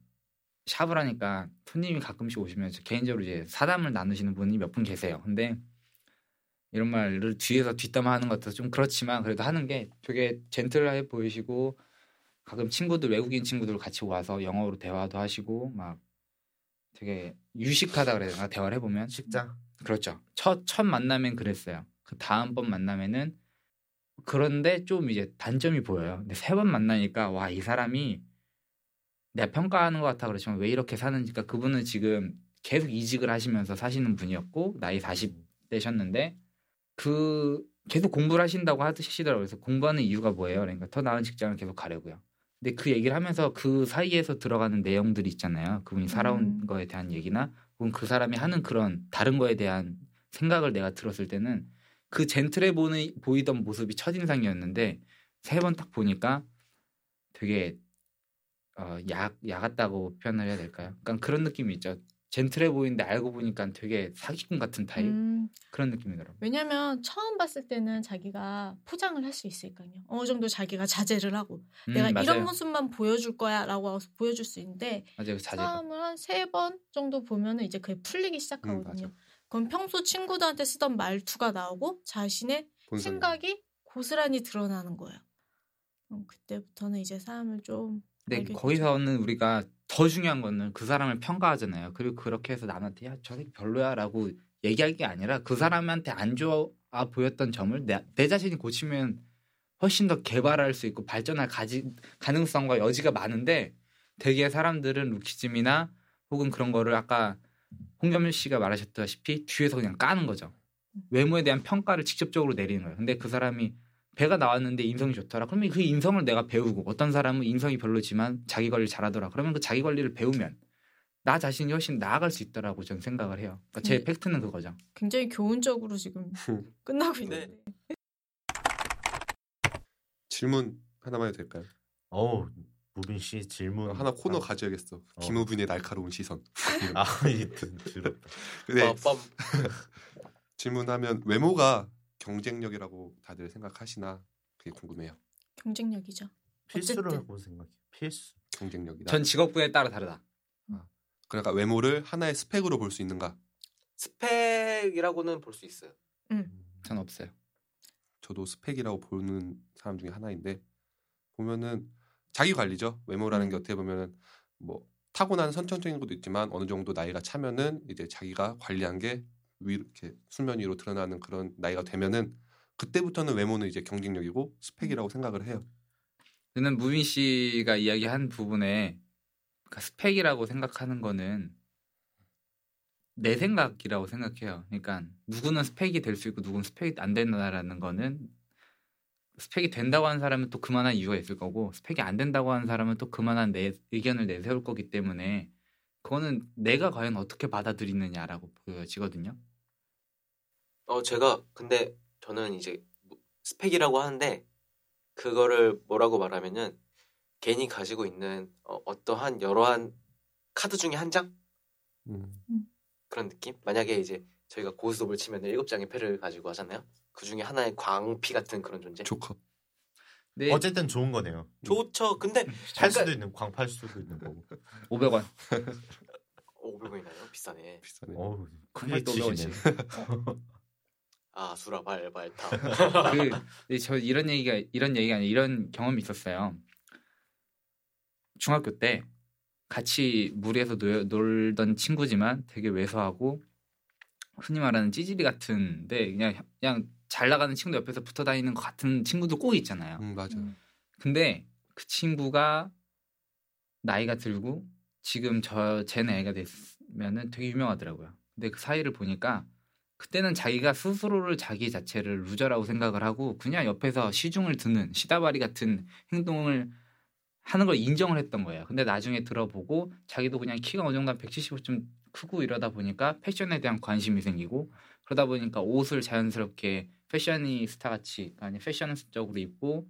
샵을 하니까 손님이 가끔씩 오시면 저 개인적으로 이제 사담을 나누시는 분이 몇 분 계세요. 근데 이런 말을 뒤에서 뒷담화하는 것 같아서 좀 그렇지만 그래도 하는 게 되게 젠틀해 보이시고 가끔 친구들 외국인 친구들 같이 와서 영어로 대화도 하시고 막 되게 유식하다 그래야 되나 대화를 해보면 식장. 그렇죠. 첫, 첫 만나면 그랬어요. 그 다음 번 만나면은 그런데 좀 이제 단점이 보여요. 근데 세 번 만나니까 와, 이 사람이 내가 평가하는 것 같아 그렇지만 왜 이렇게 사는지. 그러니까 그분은 지금 계속 이직을 하시면서 사시는 분이었고 나이 40대셨는데 그 계속 공부를 하신다고 하시더라고요. 그래서 공부하는 이유가 뭐예요? 그러니까 더 나은 직장을 계속 가려고요. 근데 그 얘기를 하면서 그 사이에서 들어가는 내용들이 있잖아요. 그분이 살아온 음. 거에 대한 얘기나 혹은 그 사람이 하는 그런 다른 거에 대한 생각을 내가 들었을 때는 그 젠틀해 보는, 보이던 모습이 첫인상이었는데 세 번 딱 보니까 되게 어, 야, 야 같다고 표현을 해야 될까요? 그러니까 그런 느낌이 있죠. 젠틀해 보이는데 알고 보니까 되게 사기꾼 같은 타입 음, 그런 느낌이더라고요. 왜냐면 처음 봤을 때는 자기가 포장을 할 수 있으니까요. 어느 정도 자기가 자제를 하고 음, 내가 맞아요. 이런 모습만 보여줄 거야라고 보여줄 수 있는데 맞아요. 그. 사람을 한 세 번 정도 보면은 이제 그게 풀리기 음, 시작하거든요. 그럼 평소 친구들한테 쓰던 말투가 나오고 자신의. 생각이 고스란히 드러나는 거예요. 그때부터는 이제 사람을 좀 근데 알겠죠. 거기서는 우리가 더 중요한 거는 그 사람을 평가하잖아요. 그리고 그렇게 해서 남한테 야, 저 새끼 별로야라고 얘기할 게 아니라 그 사람한테 안 좋아 보였던 점을 내, 내 자신이 고치면 훨씬 더 개발할 수 있고 발전할 가지, 가능성과 여지가 많은데 되게 사람들은 루키즘이나 혹은 그런 거를 아까 홍겸일 씨가 말하셨다시피 뒤에서 그냥 까는 거죠. 외모에 대한 평가를 직접적으로 내리는 거예요. 근데 그 사람이 배가 나왔는데 인성이 좋더라. 그러면 그 인성을 내가 배우고 어떤 사람은 인성이 별로지만 자기 관리 잘하더라. 그러면 그 자기 관리를 배우면 나 자신이 훨씬 나아갈 수 있다라고 저는 생각을 해요. 그러니까 제 음. 팩트는 그거죠. 굉장히 교훈적으로 지금 끝나고 있는데. 질문 하나만 해도 될까요? 어우 무빈 씨 질문 하나 코너 아, 가져야겠어. 어. 김우빈의 날카로운 시선. 아, 이 들었다. 근데 빰빰. 질문하면 외모가 경쟁력이라고 다들 생각하시나 그게 궁금해요. 경쟁력이죠. 필수라고 생각해. 필수. 경쟁력이다. 전 직업군에 따라 다르다. 그러니까 외모를 하나의 스펙으로 볼 수 있는가? 스펙이라고는 볼 수 있어요. 전 없어요. 저도 스펙이라고 보는 사람 중에 하나인데 보면은 자기 관리죠. 외모라는 게 어떻게 보면은 뭐 타고난 선천적인 것도 있지만 어느 정도 나이가 차면은 이제 자기가 관리한 게 위, 이렇게 수면 위로 드러나는 그런 나이가 되면은 그때부터는 외모는 이제 경쟁력이고 스펙이라고 생각을 해요. 저는 무빈 씨가 이야기한 부분에 그러니까 스펙이라고 생각하는 거는 내 생각이라고 생각해요. 그러니까 누구는 스펙이 될 수 있고 누구는 스펙이 안 된다라는 거는 스펙이 된다고 하는 사람은 또 그만한 이유가 있을 거고 스펙이 안 된다고 하는 사람은 또 그만한 내 의견을 내세울 거기 때문에 그거는 내가 과연 어떻게 받아들이느냐라고 보여지거든요. 어 제가 근데 저는 이제 스펙이라고 하는데 그거를 뭐라고 말하면은 개인이 가지고 있는 어, 어떠한 여러한 카드 중에 한 장 음. 그런 느낌? 만약에 이제 저희가 고스톱을 치면 일곱 장의 패를 가지고 하잖아요. 그 중에 하나의 광피 같은 그런 존재. 조커. 근데 어쨌든 좋은 거네요. 좋죠. 근데 팔 그러니까- 수도 있는 광팔 수도 있는 거고. 500원. 500원이나요? 비싸네. 비싸네. 어우, 크게 또 치시네. 500원씩. 아 수라 발발타. 그, 근데 저 이런 얘기가 이런 얘기가 아니라 이런 경험이 있었어요. 중학교 때 같이 무리해서 놀, 놀던 친구지만 되게 왜소하고 흔히 말하는 찌질이 같은데 그냥 그냥 잘 나가는 친구 옆에서 붙어 다니는 것 같은 친구들 꼭 있잖아요. 음, 맞아. 음. 근데 그 친구가 나이가 들고 지금 저 제 나이가 됐으면은 되게 유명하더라고요. 근데 그 사이를 보니까 그때는 자기가 스스로를 자기 자체를 loser라고 생각을 하고 그냥 옆에서 시중을 드는 시다바리 같은 행동을 하는 걸 인정을 했던 거예요. 근데 나중에 들어보고 자기도 그냥 키가 어느 정도 한 175좀 크고 이러다 보니까 패션에 대한 관심이 생기고 그러다 보니까 옷을 자연스럽게 패셔니스타 같이 아니 패션적으로 입고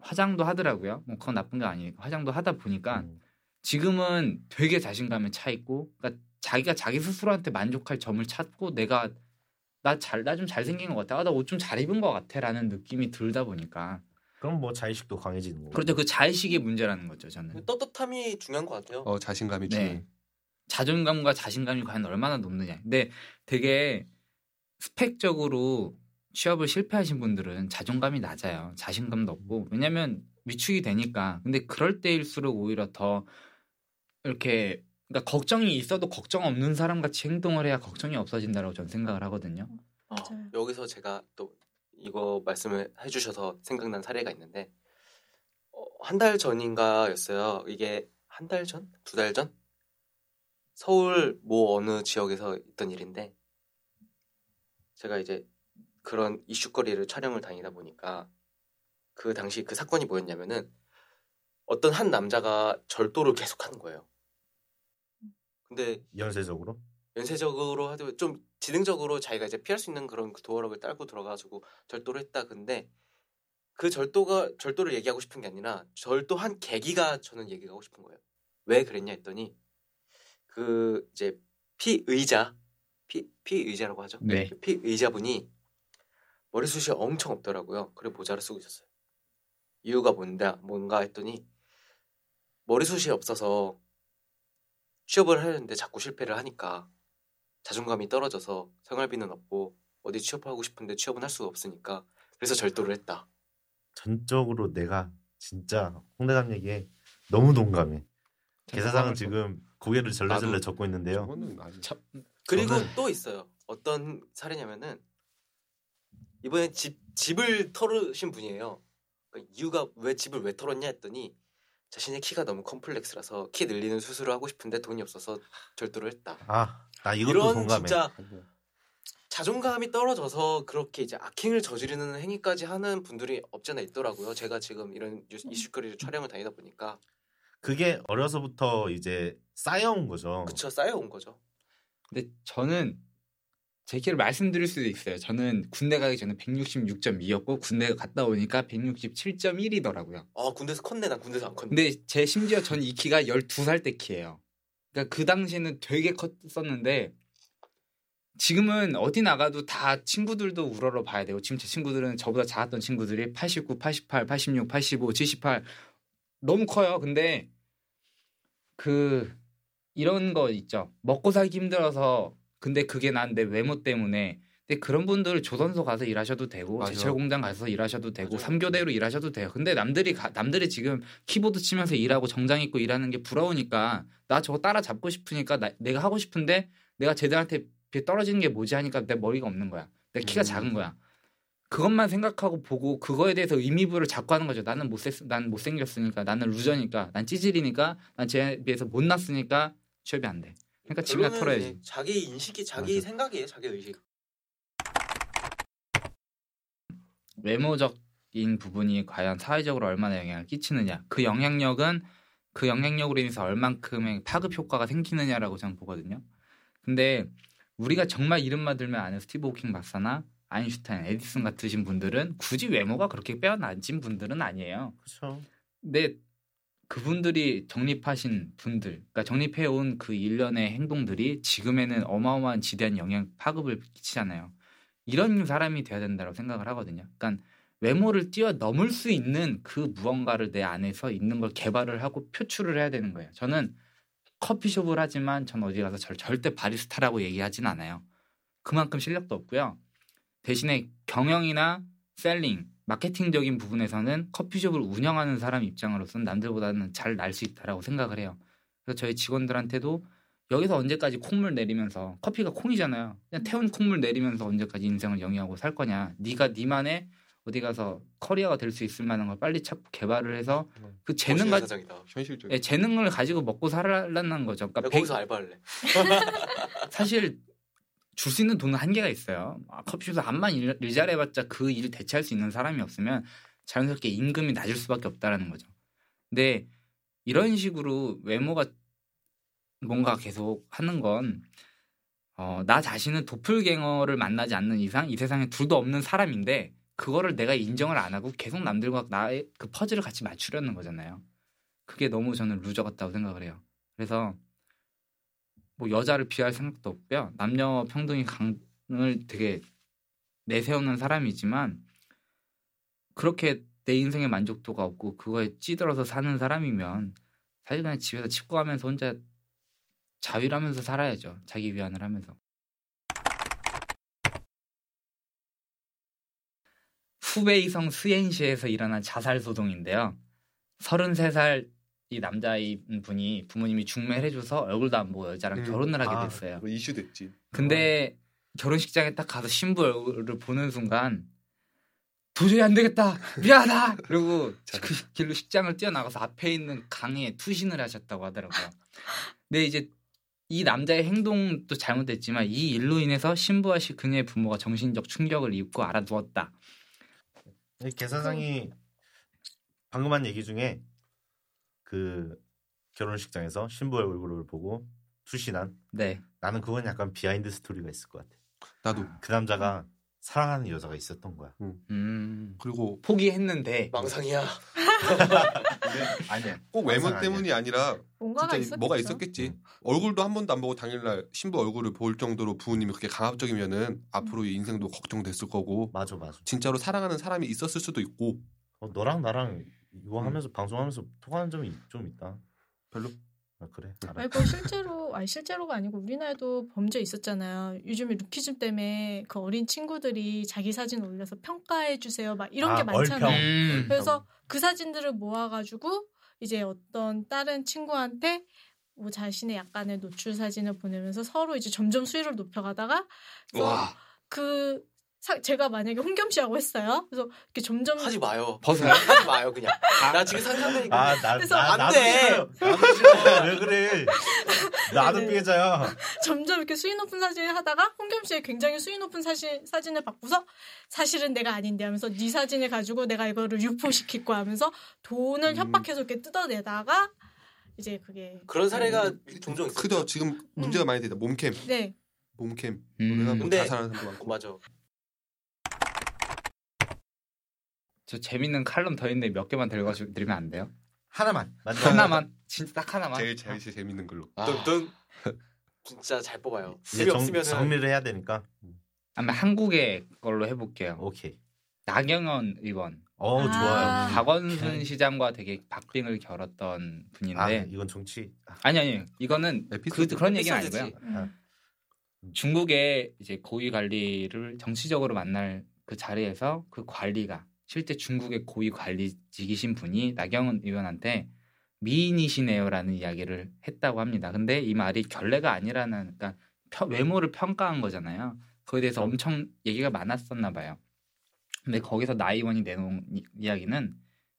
화장도 하더라고요. 뭐 그건 나쁜 게 아니니까 화장도 하다 보니까 음. 지금은 되게 자신감에 차 있고 그러니까 자기가 자기 스스로한테 만족할 점을 찾고 내가 나 잘 나 좀 잘생긴 것 같아. 아, 나 옷 좀 잘 입은 것 같아라는 느낌이 들다 보니까 그럼 뭐 자의식도 강해지는 거고. 그렇죠. 그 자의식의 문제라는 거죠. 저는 떳떳함이 중요한 것 같아요. 어 자신감이 주는. 네. 자존감과 자신감이 과연 얼마나 높느냐. 근데 되게 스펙적으로 취업을 실패하신 분들은 자존감이 낮아요. 자신감도 없고 왜냐면 위축이 되니까. 근데 그럴 때일수록 오히려 더 이렇게 그러니까 걱정이 있어도 걱정 없는 사람 같이 행동을 해야 걱정이 없어진다라고 저는 생각을 하거든요. 어, 맞아요. 여기서 제가 또 이거 말씀을 해주셔서 생각난 사례가 있는데 어, 한달 전인가였어요. 이게 한 달 전, 두 달 전, 서울 모 어느 지역에서 있던 일인데 제가 이제 그런 이슈거리를 촬영을 다니다 보니까 그 당시 그 사건이 뭐였냐면은 어떤 한 남자가 절도를 계속하는 거예요. 근데 연쇄적으로. 연쇄적으로 하도 좀 지능적으로 자기가 이제 피할 수 있는 그런 그 도어락을 딸고 들어가지고 절도를 했다. 근데 그 절도가 절도를 얘기하고 싶은 게 아니라 절도한 계기가 저는 얘기하고 싶은 거예요. 왜 그랬냐 했더니 그 이제 피의자 피 피의자라고 하죠. 네. 그 피의자분이 머리숱이 엄청 없더라고요. 그리고 모자를 쓰고 있었어요. 이유가 뭔가 뭔가 했더니 머리숱이 없어서 취업을 하려는데 자꾸 실패를 하니까 자존감이 떨어져서 생활비는 없고 어디 취업하고 싶은데 취업은 할 수가 없으니까 그래서 절도를 했다. 전적으로 내가 진짜 홍대감 얘기에 너무 동감해. 수 지금 고개를 절레절레 적고 있는데요. 참, 그리고 저는- 또 있어요. 어떤 사례냐면은 이번에 집 집을 털으신 분이에요. 그러니까 이유가 왜 집을 왜 털었냐 했더니 자신의 키가 너무 컴플렉스라서 키 늘리는 수술을 하고 싶은데 돈이 없어서 절도를 했다. 아, 나 이것도 이런 동감해. 진짜 자존감이 떨어져서 그렇게 이제 악행을 저지르는 행위까지 하는 분들이 없잖아 있더라고요. 제가 지금 이런 뉴스- 이슈거리를 촬영을 다니다 보니까 그게 어려서부터 이제 쌓여온 거죠. 그쵸 쌓여온 거죠. 근데 저는 제 키를 말씀드릴 수도 있어요. 저는 군대 가기 전에 166.2였고 군대 갔다 오니까 167.1이더라고요. 아 군대에서 컸네 난 군대에서 안 컸네. 근데 제 심지어 전 이 키가 12살 때 키예요. 그러니까 그 당시에는 되게 컸었는데 지금은 어디 나가도 다 친구들도 우러러 봐야 되고 지금 제 친구들은 저보다 작았던 친구들이 89, 88, 86, 85, 78 너무 커요. 근데 그 이런 거 있죠. 먹고 살기 힘들어서 근데 그게 난 내 외모 때문에 근데 그런 분들 조선소 가서 일하셔도 되고 맞아. 제철 공장 가서 일하셔도 되고 맞아요. 삼교대로 일하셔도 돼요. 근데 남들이 가- 남들이 지금 키보드 치면서 일하고 정장 입고 일하는 게 부러우니까 나 저거 따라 잡고 싶으니까 나- 내가 하고 싶은데 내가 쟤들한테 비해 떨어지는 게 뭐지 하니까 내 머리가 없는 거야. 내 키가 음. 작은 거야. 그것만 생각하고 보고 그거에 대해서 의미부를 잡고 하는 거죠. 나는 못생 난 못생겼으니까 나는 루저니까 난 찌질이니까 난 쟤에 비해서 못났으니까 취업이 안 돼. 그러니까 결론은 털어야지. 자기 인식이 자기 맞아. 생각이에요 자기 의식. 외모적인 부분이 과연 사회적으로 얼마나 영향을 끼치느냐. 그 영향력은 그 영향력으로 인해서 얼만큼의 파급 효과가 생기느냐라고 저는 보거든요. 근데 우리가 정말 이름만 들면 아는 스티브 호킹 박사나 아인슈타인, 에디슨 같으신 분들은 굳이 외모가 그렇게 빼어나진 분들은 아니에요. 그렇죠. 근데 그분들이 정립하신 분들, 그러니까 정립해온 그 일련의 행동들이 지금에는 어마어마한 지대한 영향 파급을 끼치잖아요. 이런 사람이 돼야 된다고 생각을 하거든요. 그러니까 외모를 뛰어넘을 수 있는 그 무언가를 내 안에서 있는 걸 개발을 하고 표출을 해야 되는 거예요. 저는 커피숍을 하지만 전 어디 가서 절, 절대 바리스타라고 얘기하진 않아요. 그만큼 실력도 없고요. 대신에 경영이나 셀링, 마케팅적인 부분에서는 커피숍을 운영하는 사람 입장으로서는 남들보다는 잘 날 수 있다라고 생각을 해요. 그래서 저희 직원들한테도 여기서 언제까지 콩물 내리면서 커피가 콩이잖아요. 그냥 태운 콩물 내리면서 언제까지 인생을 영위하고 살 거냐. 네가 네만의 어디 가서 커리어가 될 수 있을 만한 걸 빨리 찾고 개발을 해서 그 재능 가. 현실적. 예, 재능을 가지고 먹고 살라는 거죠. 그러니까 거기서 알바할래. 사실 줄 수 있는 돈은 한계가 있어요. 아, 커피숍에서 암만 일, 일 잘해봤자 그 일을 대체할 수 있는 사람이 없으면 자연스럽게 임금이 낮을 수밖에 없다라는 거죠. 근데 이런 식으로 외모가 뭔가 계속 하는 건 어, 나 자신은 도플갱어를 만나지 않는 이상 이 세상에 둘도 없는 사람인데 그거를 내가 인정을 안 하고 계속 남들과 나의 그 퍼즐을 같이 맞추려는 거잖아요. 그게 너무 저는 loser 같다고 생각을 해요. 그래서 뭐 여자를 비하할 생각도 없고요. 남녀 평등이 강을 되게 내세우는 사람이지만 그렇게 내 인생의 만족도가 없고 그거에 찌들어서 사는 사람이면 사실 그냥 집에서 칩고하면서 혼자 자위하면서 살아야죠. 자기 위안을 하면서. 후베이성 스엔시에서 일어난 자살 소동인데요. 33살 이 남자인 분이 부모님이 중매를 해줘서 얼굴도 안 보고 여자랑 음. 결혼을 하게 아, 됐어요. 뭐 이슈 됐지. 근데 결혼식장에 딱 가서 신부 얼굴을 보는 순간 도저히 안 되겠다 미안하다 그리고 그 길로 식장을 뛰어나가서 앞에 있는 강에 투신을 하셨다고 하더라고요. 근데 이제 이 남자의 행동도 잘못됐지만 이 일로 인해서 신부와 시 그녀의 부모가 정신적 충격을 입고 알아두었다. 이 계사장이 방금 한 얘기 중에 그 결혼식장에서 신부의 얼굴을 보고 투신한 네, 나는 그건 약간 behind story가 있을 것 같아. 나도. 그 남자가 사랑하는 여자가 있었던 거야. 음, 그리고 포기했는데 망상이야. 아니야. 꼭 외모 아니야. 때문이 아니라 뭔가가 진짜 있었겠죠. 뭐가 있었겠지. 얼굴도 한 번도 안 보고 당일날 신부 얼굴을 볼 정도로 부모님이 그렇게 강압적이면은 앞으로 인생도 걱정됐을 거고 맞아 맞아. 진짜로 사랑하는 사람이 있었을 수도 있고 어, 너랑 나랑 이거 음. 하면서 방송하면서 통하는 점이 좀 있다. 별로 아, 그래. 알아. 아니 그 실제로 아니 실제로가 아니고 우리나라에도 범죄 있었잖아요. 요즘에 루키즘 때문에 그 어린 친구들이 자기 사진 올려서 평가해 주세요. 막 이런 아, 게 많잖아요. 얼평. 음. 그래서 그 사진들을 모아가지고 이제 어떤 다른 친구한테 뭐 자신의 약간의 노출 사진을 보내면서 서로 이제 점점 수위를 높여가다가 그 사- 제가 만약에 홍겸 씨하고 했어요. 그래서 이렇게 점점 하지 마요. 벗어요. 하지 마요 그냥. 나 지금 상상되니까. 아, 나, 그래서 나, 안 나도 돼. 싫어요. 나도 싫어. 왜 그래? 나도 네. 피해자야. 점점 이렇게 수위 높은 사진을 하다가 홍겸 씨의 굉장히 수위 높은 사진 사진을 바꾸서 사실은 내가 아닌데 하면서 네 사진을 가지고 내가 이거를 유포시킬 거야 하면서 돈을 음. 협박해서 이렇게 뜯어내다가 이제 그게 그런 사례가 종종 있어요. 크죠 지금 문제가 많이 되다 몸캠 네 봄캠 음. 우리가 뭐 근데- 자살하는 사람도 어, 많고 맞아. 저 재밌는 칼럼 더 있는데 몇 개만 들어가지고 드리면 안 돼요? 하나만. 마지막 하나만 진짜 딱 하나만. 제일 제일 재밌는 걸로 아, 뜬뜬. 진짜 잘 뽑아요. 이제 정, 정리를 해야 되니까. 아마 한국의 걸로 해볼게요. 오케이. 나경원 의원, 어 아. 좋아요. 박원순 시장과 되게 박빙을 겨뤘던 분인데 아 이건 정치. 아니 아니 이거는 그, 에피소드. 그 런 얘기는 에피소드지. 아니고요. 음. 중국의 이제 고위 관리를 정치적으로 만날 그 자리에서 그 관리가 실제 중국의 고위 관리직이신 분이 나경원 의원한테 미인이시네요라는 이야기를 했다고 합니다. 근데 이 말이 결례가 아니라는 그러니까 펴- 외모를 평가한 거잖아요. 그거에 대해서 엄청 얘기가 많았었나 봐요. 근데 거기서 나 의원이 내놓은 이- 이야기는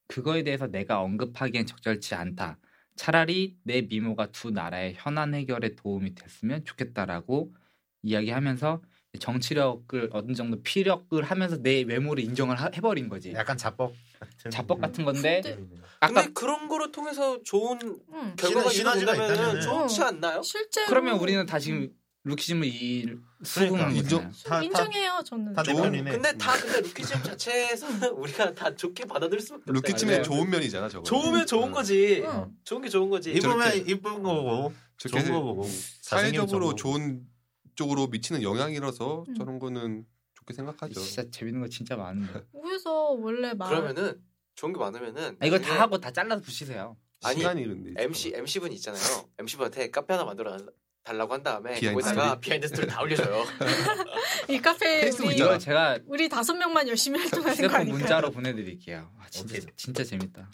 그거에 대해서 내가 언급하기엔 적절치 않다. 차라리 내 미모가 두 나라의 현안 해결에 도움이 됐으면 좋겠다라고 이야기하면서 정치력을 어느 정도 피력을 하면서 내 외모를 인정을 하- 해버린 거지. 약간 자뻑. 같은 자뻑 같은 건데 근데- 아까 근데 그런 거로 통해서 좋은 음. 결과가 이루어진다면. 좋지 않나요? 실제로 그러면 우리는 다 지금 루키즘을 이 그러니까, 인정. 거잖아요. 다- 다- 인정해요 저는. 다 좋은-. 근데 다 근데 루키즘 자체에서는 우리가 다 좋게 받아들일 수밖에 없어요. 루키침의 네. 좋은 면이잖아 저거. 좋으면 좋은 응. 거지. 응. 좋은 게 좋은 거지. 저렇게- 이쁜 거고 좋은 거고 사회적으로 좋은 쪽으로 미치는 영향이라서 음. 저런 거는 좋게 생각하죠. 진짜 재밌는 거 진짜 많은데. 그래서 원래 말 그러면은 좋은 게 많으면은 아, 이거 나중에 다 하고 다 잘라서 붙이세요. 아니, 시간이 근데 MC MC 분 있잖아요. MC 분한테 카페 하나 만들어 달라고 한 다음에 behind 거기다가 story? behind story 다 올려줘요. 이 카페 페이스북 우리 있잖아. 이거 제가 우리 다섯 명만 열심히 활동하는 거 휴대폰? 문자로 보내드릴게요. 아, 진짜. 진짜 재밌다.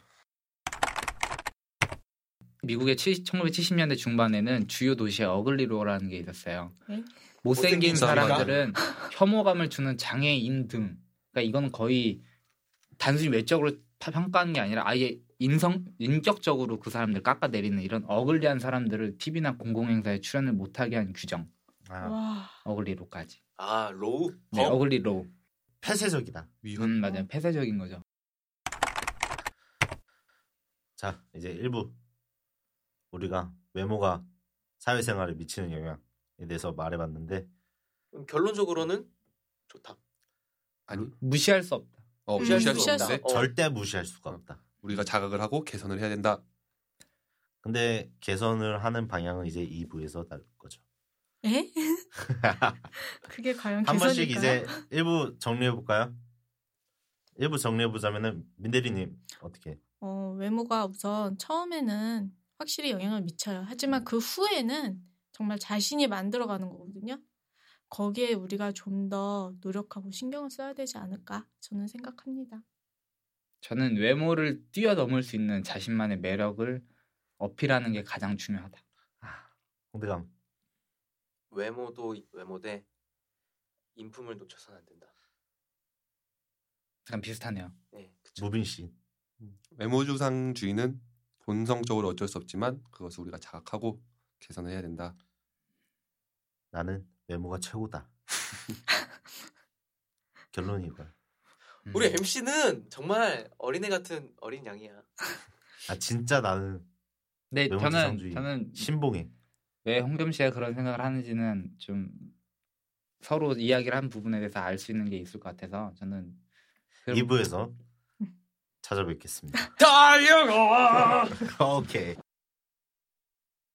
미국의 1970년대 중반에는 주요 도시에 ugly law라는 게 있었어요. 네? 못생긴 못생긴 사람들은 혐오감을 주는 장애인 등. 그러니까 이거는 거의 단순히 외적으로 파- 평가하는 게 아니라 아예 인성 인격적으로 그 사람들 깎아내리는 이런 ugly한 사람들을 TV나 공공행사에 출연을 못하게 한 규정. 아, 와. ugly law까지. 아 law. 네, 법? ugly law. 폐쇄적이다. 위헌 음, 맞아요. 폐쇄적인 거죠. 자 이제 일부 우리가 외모가 사회생활에 미치는 영향에 대해서 말해봤는데 그럼 결론적으로는 좋다. 아니 무시할 수 없다. 어, 음, 무시할 수 무시할 수 없는데 어. 절대 무시할 수가 없다. 우리가 자각을 하고 개선을 해야 된다. 근데 개선을 하는 방향은 이제 2부에서 다룰 거죠. 에? 그게 과연 한 번씩 개선일까요? 이제 일부 정리해 볼까요? 일부 정리해 보자면은 민대리님 어떻게? 어, 외모가 우선 처음에는 확실히 영향을 미쳐요. 하지만 그 후에는 정말 자신이 만들어가는 거거든요. 거기에 우리가 좀 더 노력하고 신경을 써야 되지 않을까 저는 생각합니다. 저는 외모를 뛰어넘을 수 있는 자신만의 매력을 어필하는 게 가장 중요하다. 홍대감 외모도 외모대 인품을 놓쳐서는 안 된다. 약간 비슷하네요. 네, 그쵸. 무빈 씨 외모주상주의는 본성적으로 어쩔 수 없지만 그것을 우리가 자각하고 개선을 해야 된다. 나는 외모가 최고다. 결론이 이거야. 음. 우리 MC는 정말 어린애 같은 어린 양이야. 아 진짜 나는 외모 저는 지상주의. 저는 신봉해. 왜 홍겸 씨가 그런 생각을 하는지는 좀 서로 이야기를 한 부분에 대해서 알 수 있는 게 있을 것 같아서 저는 그럼- 2부에서 찾아뵙겠습니다. 달려가. 오케이.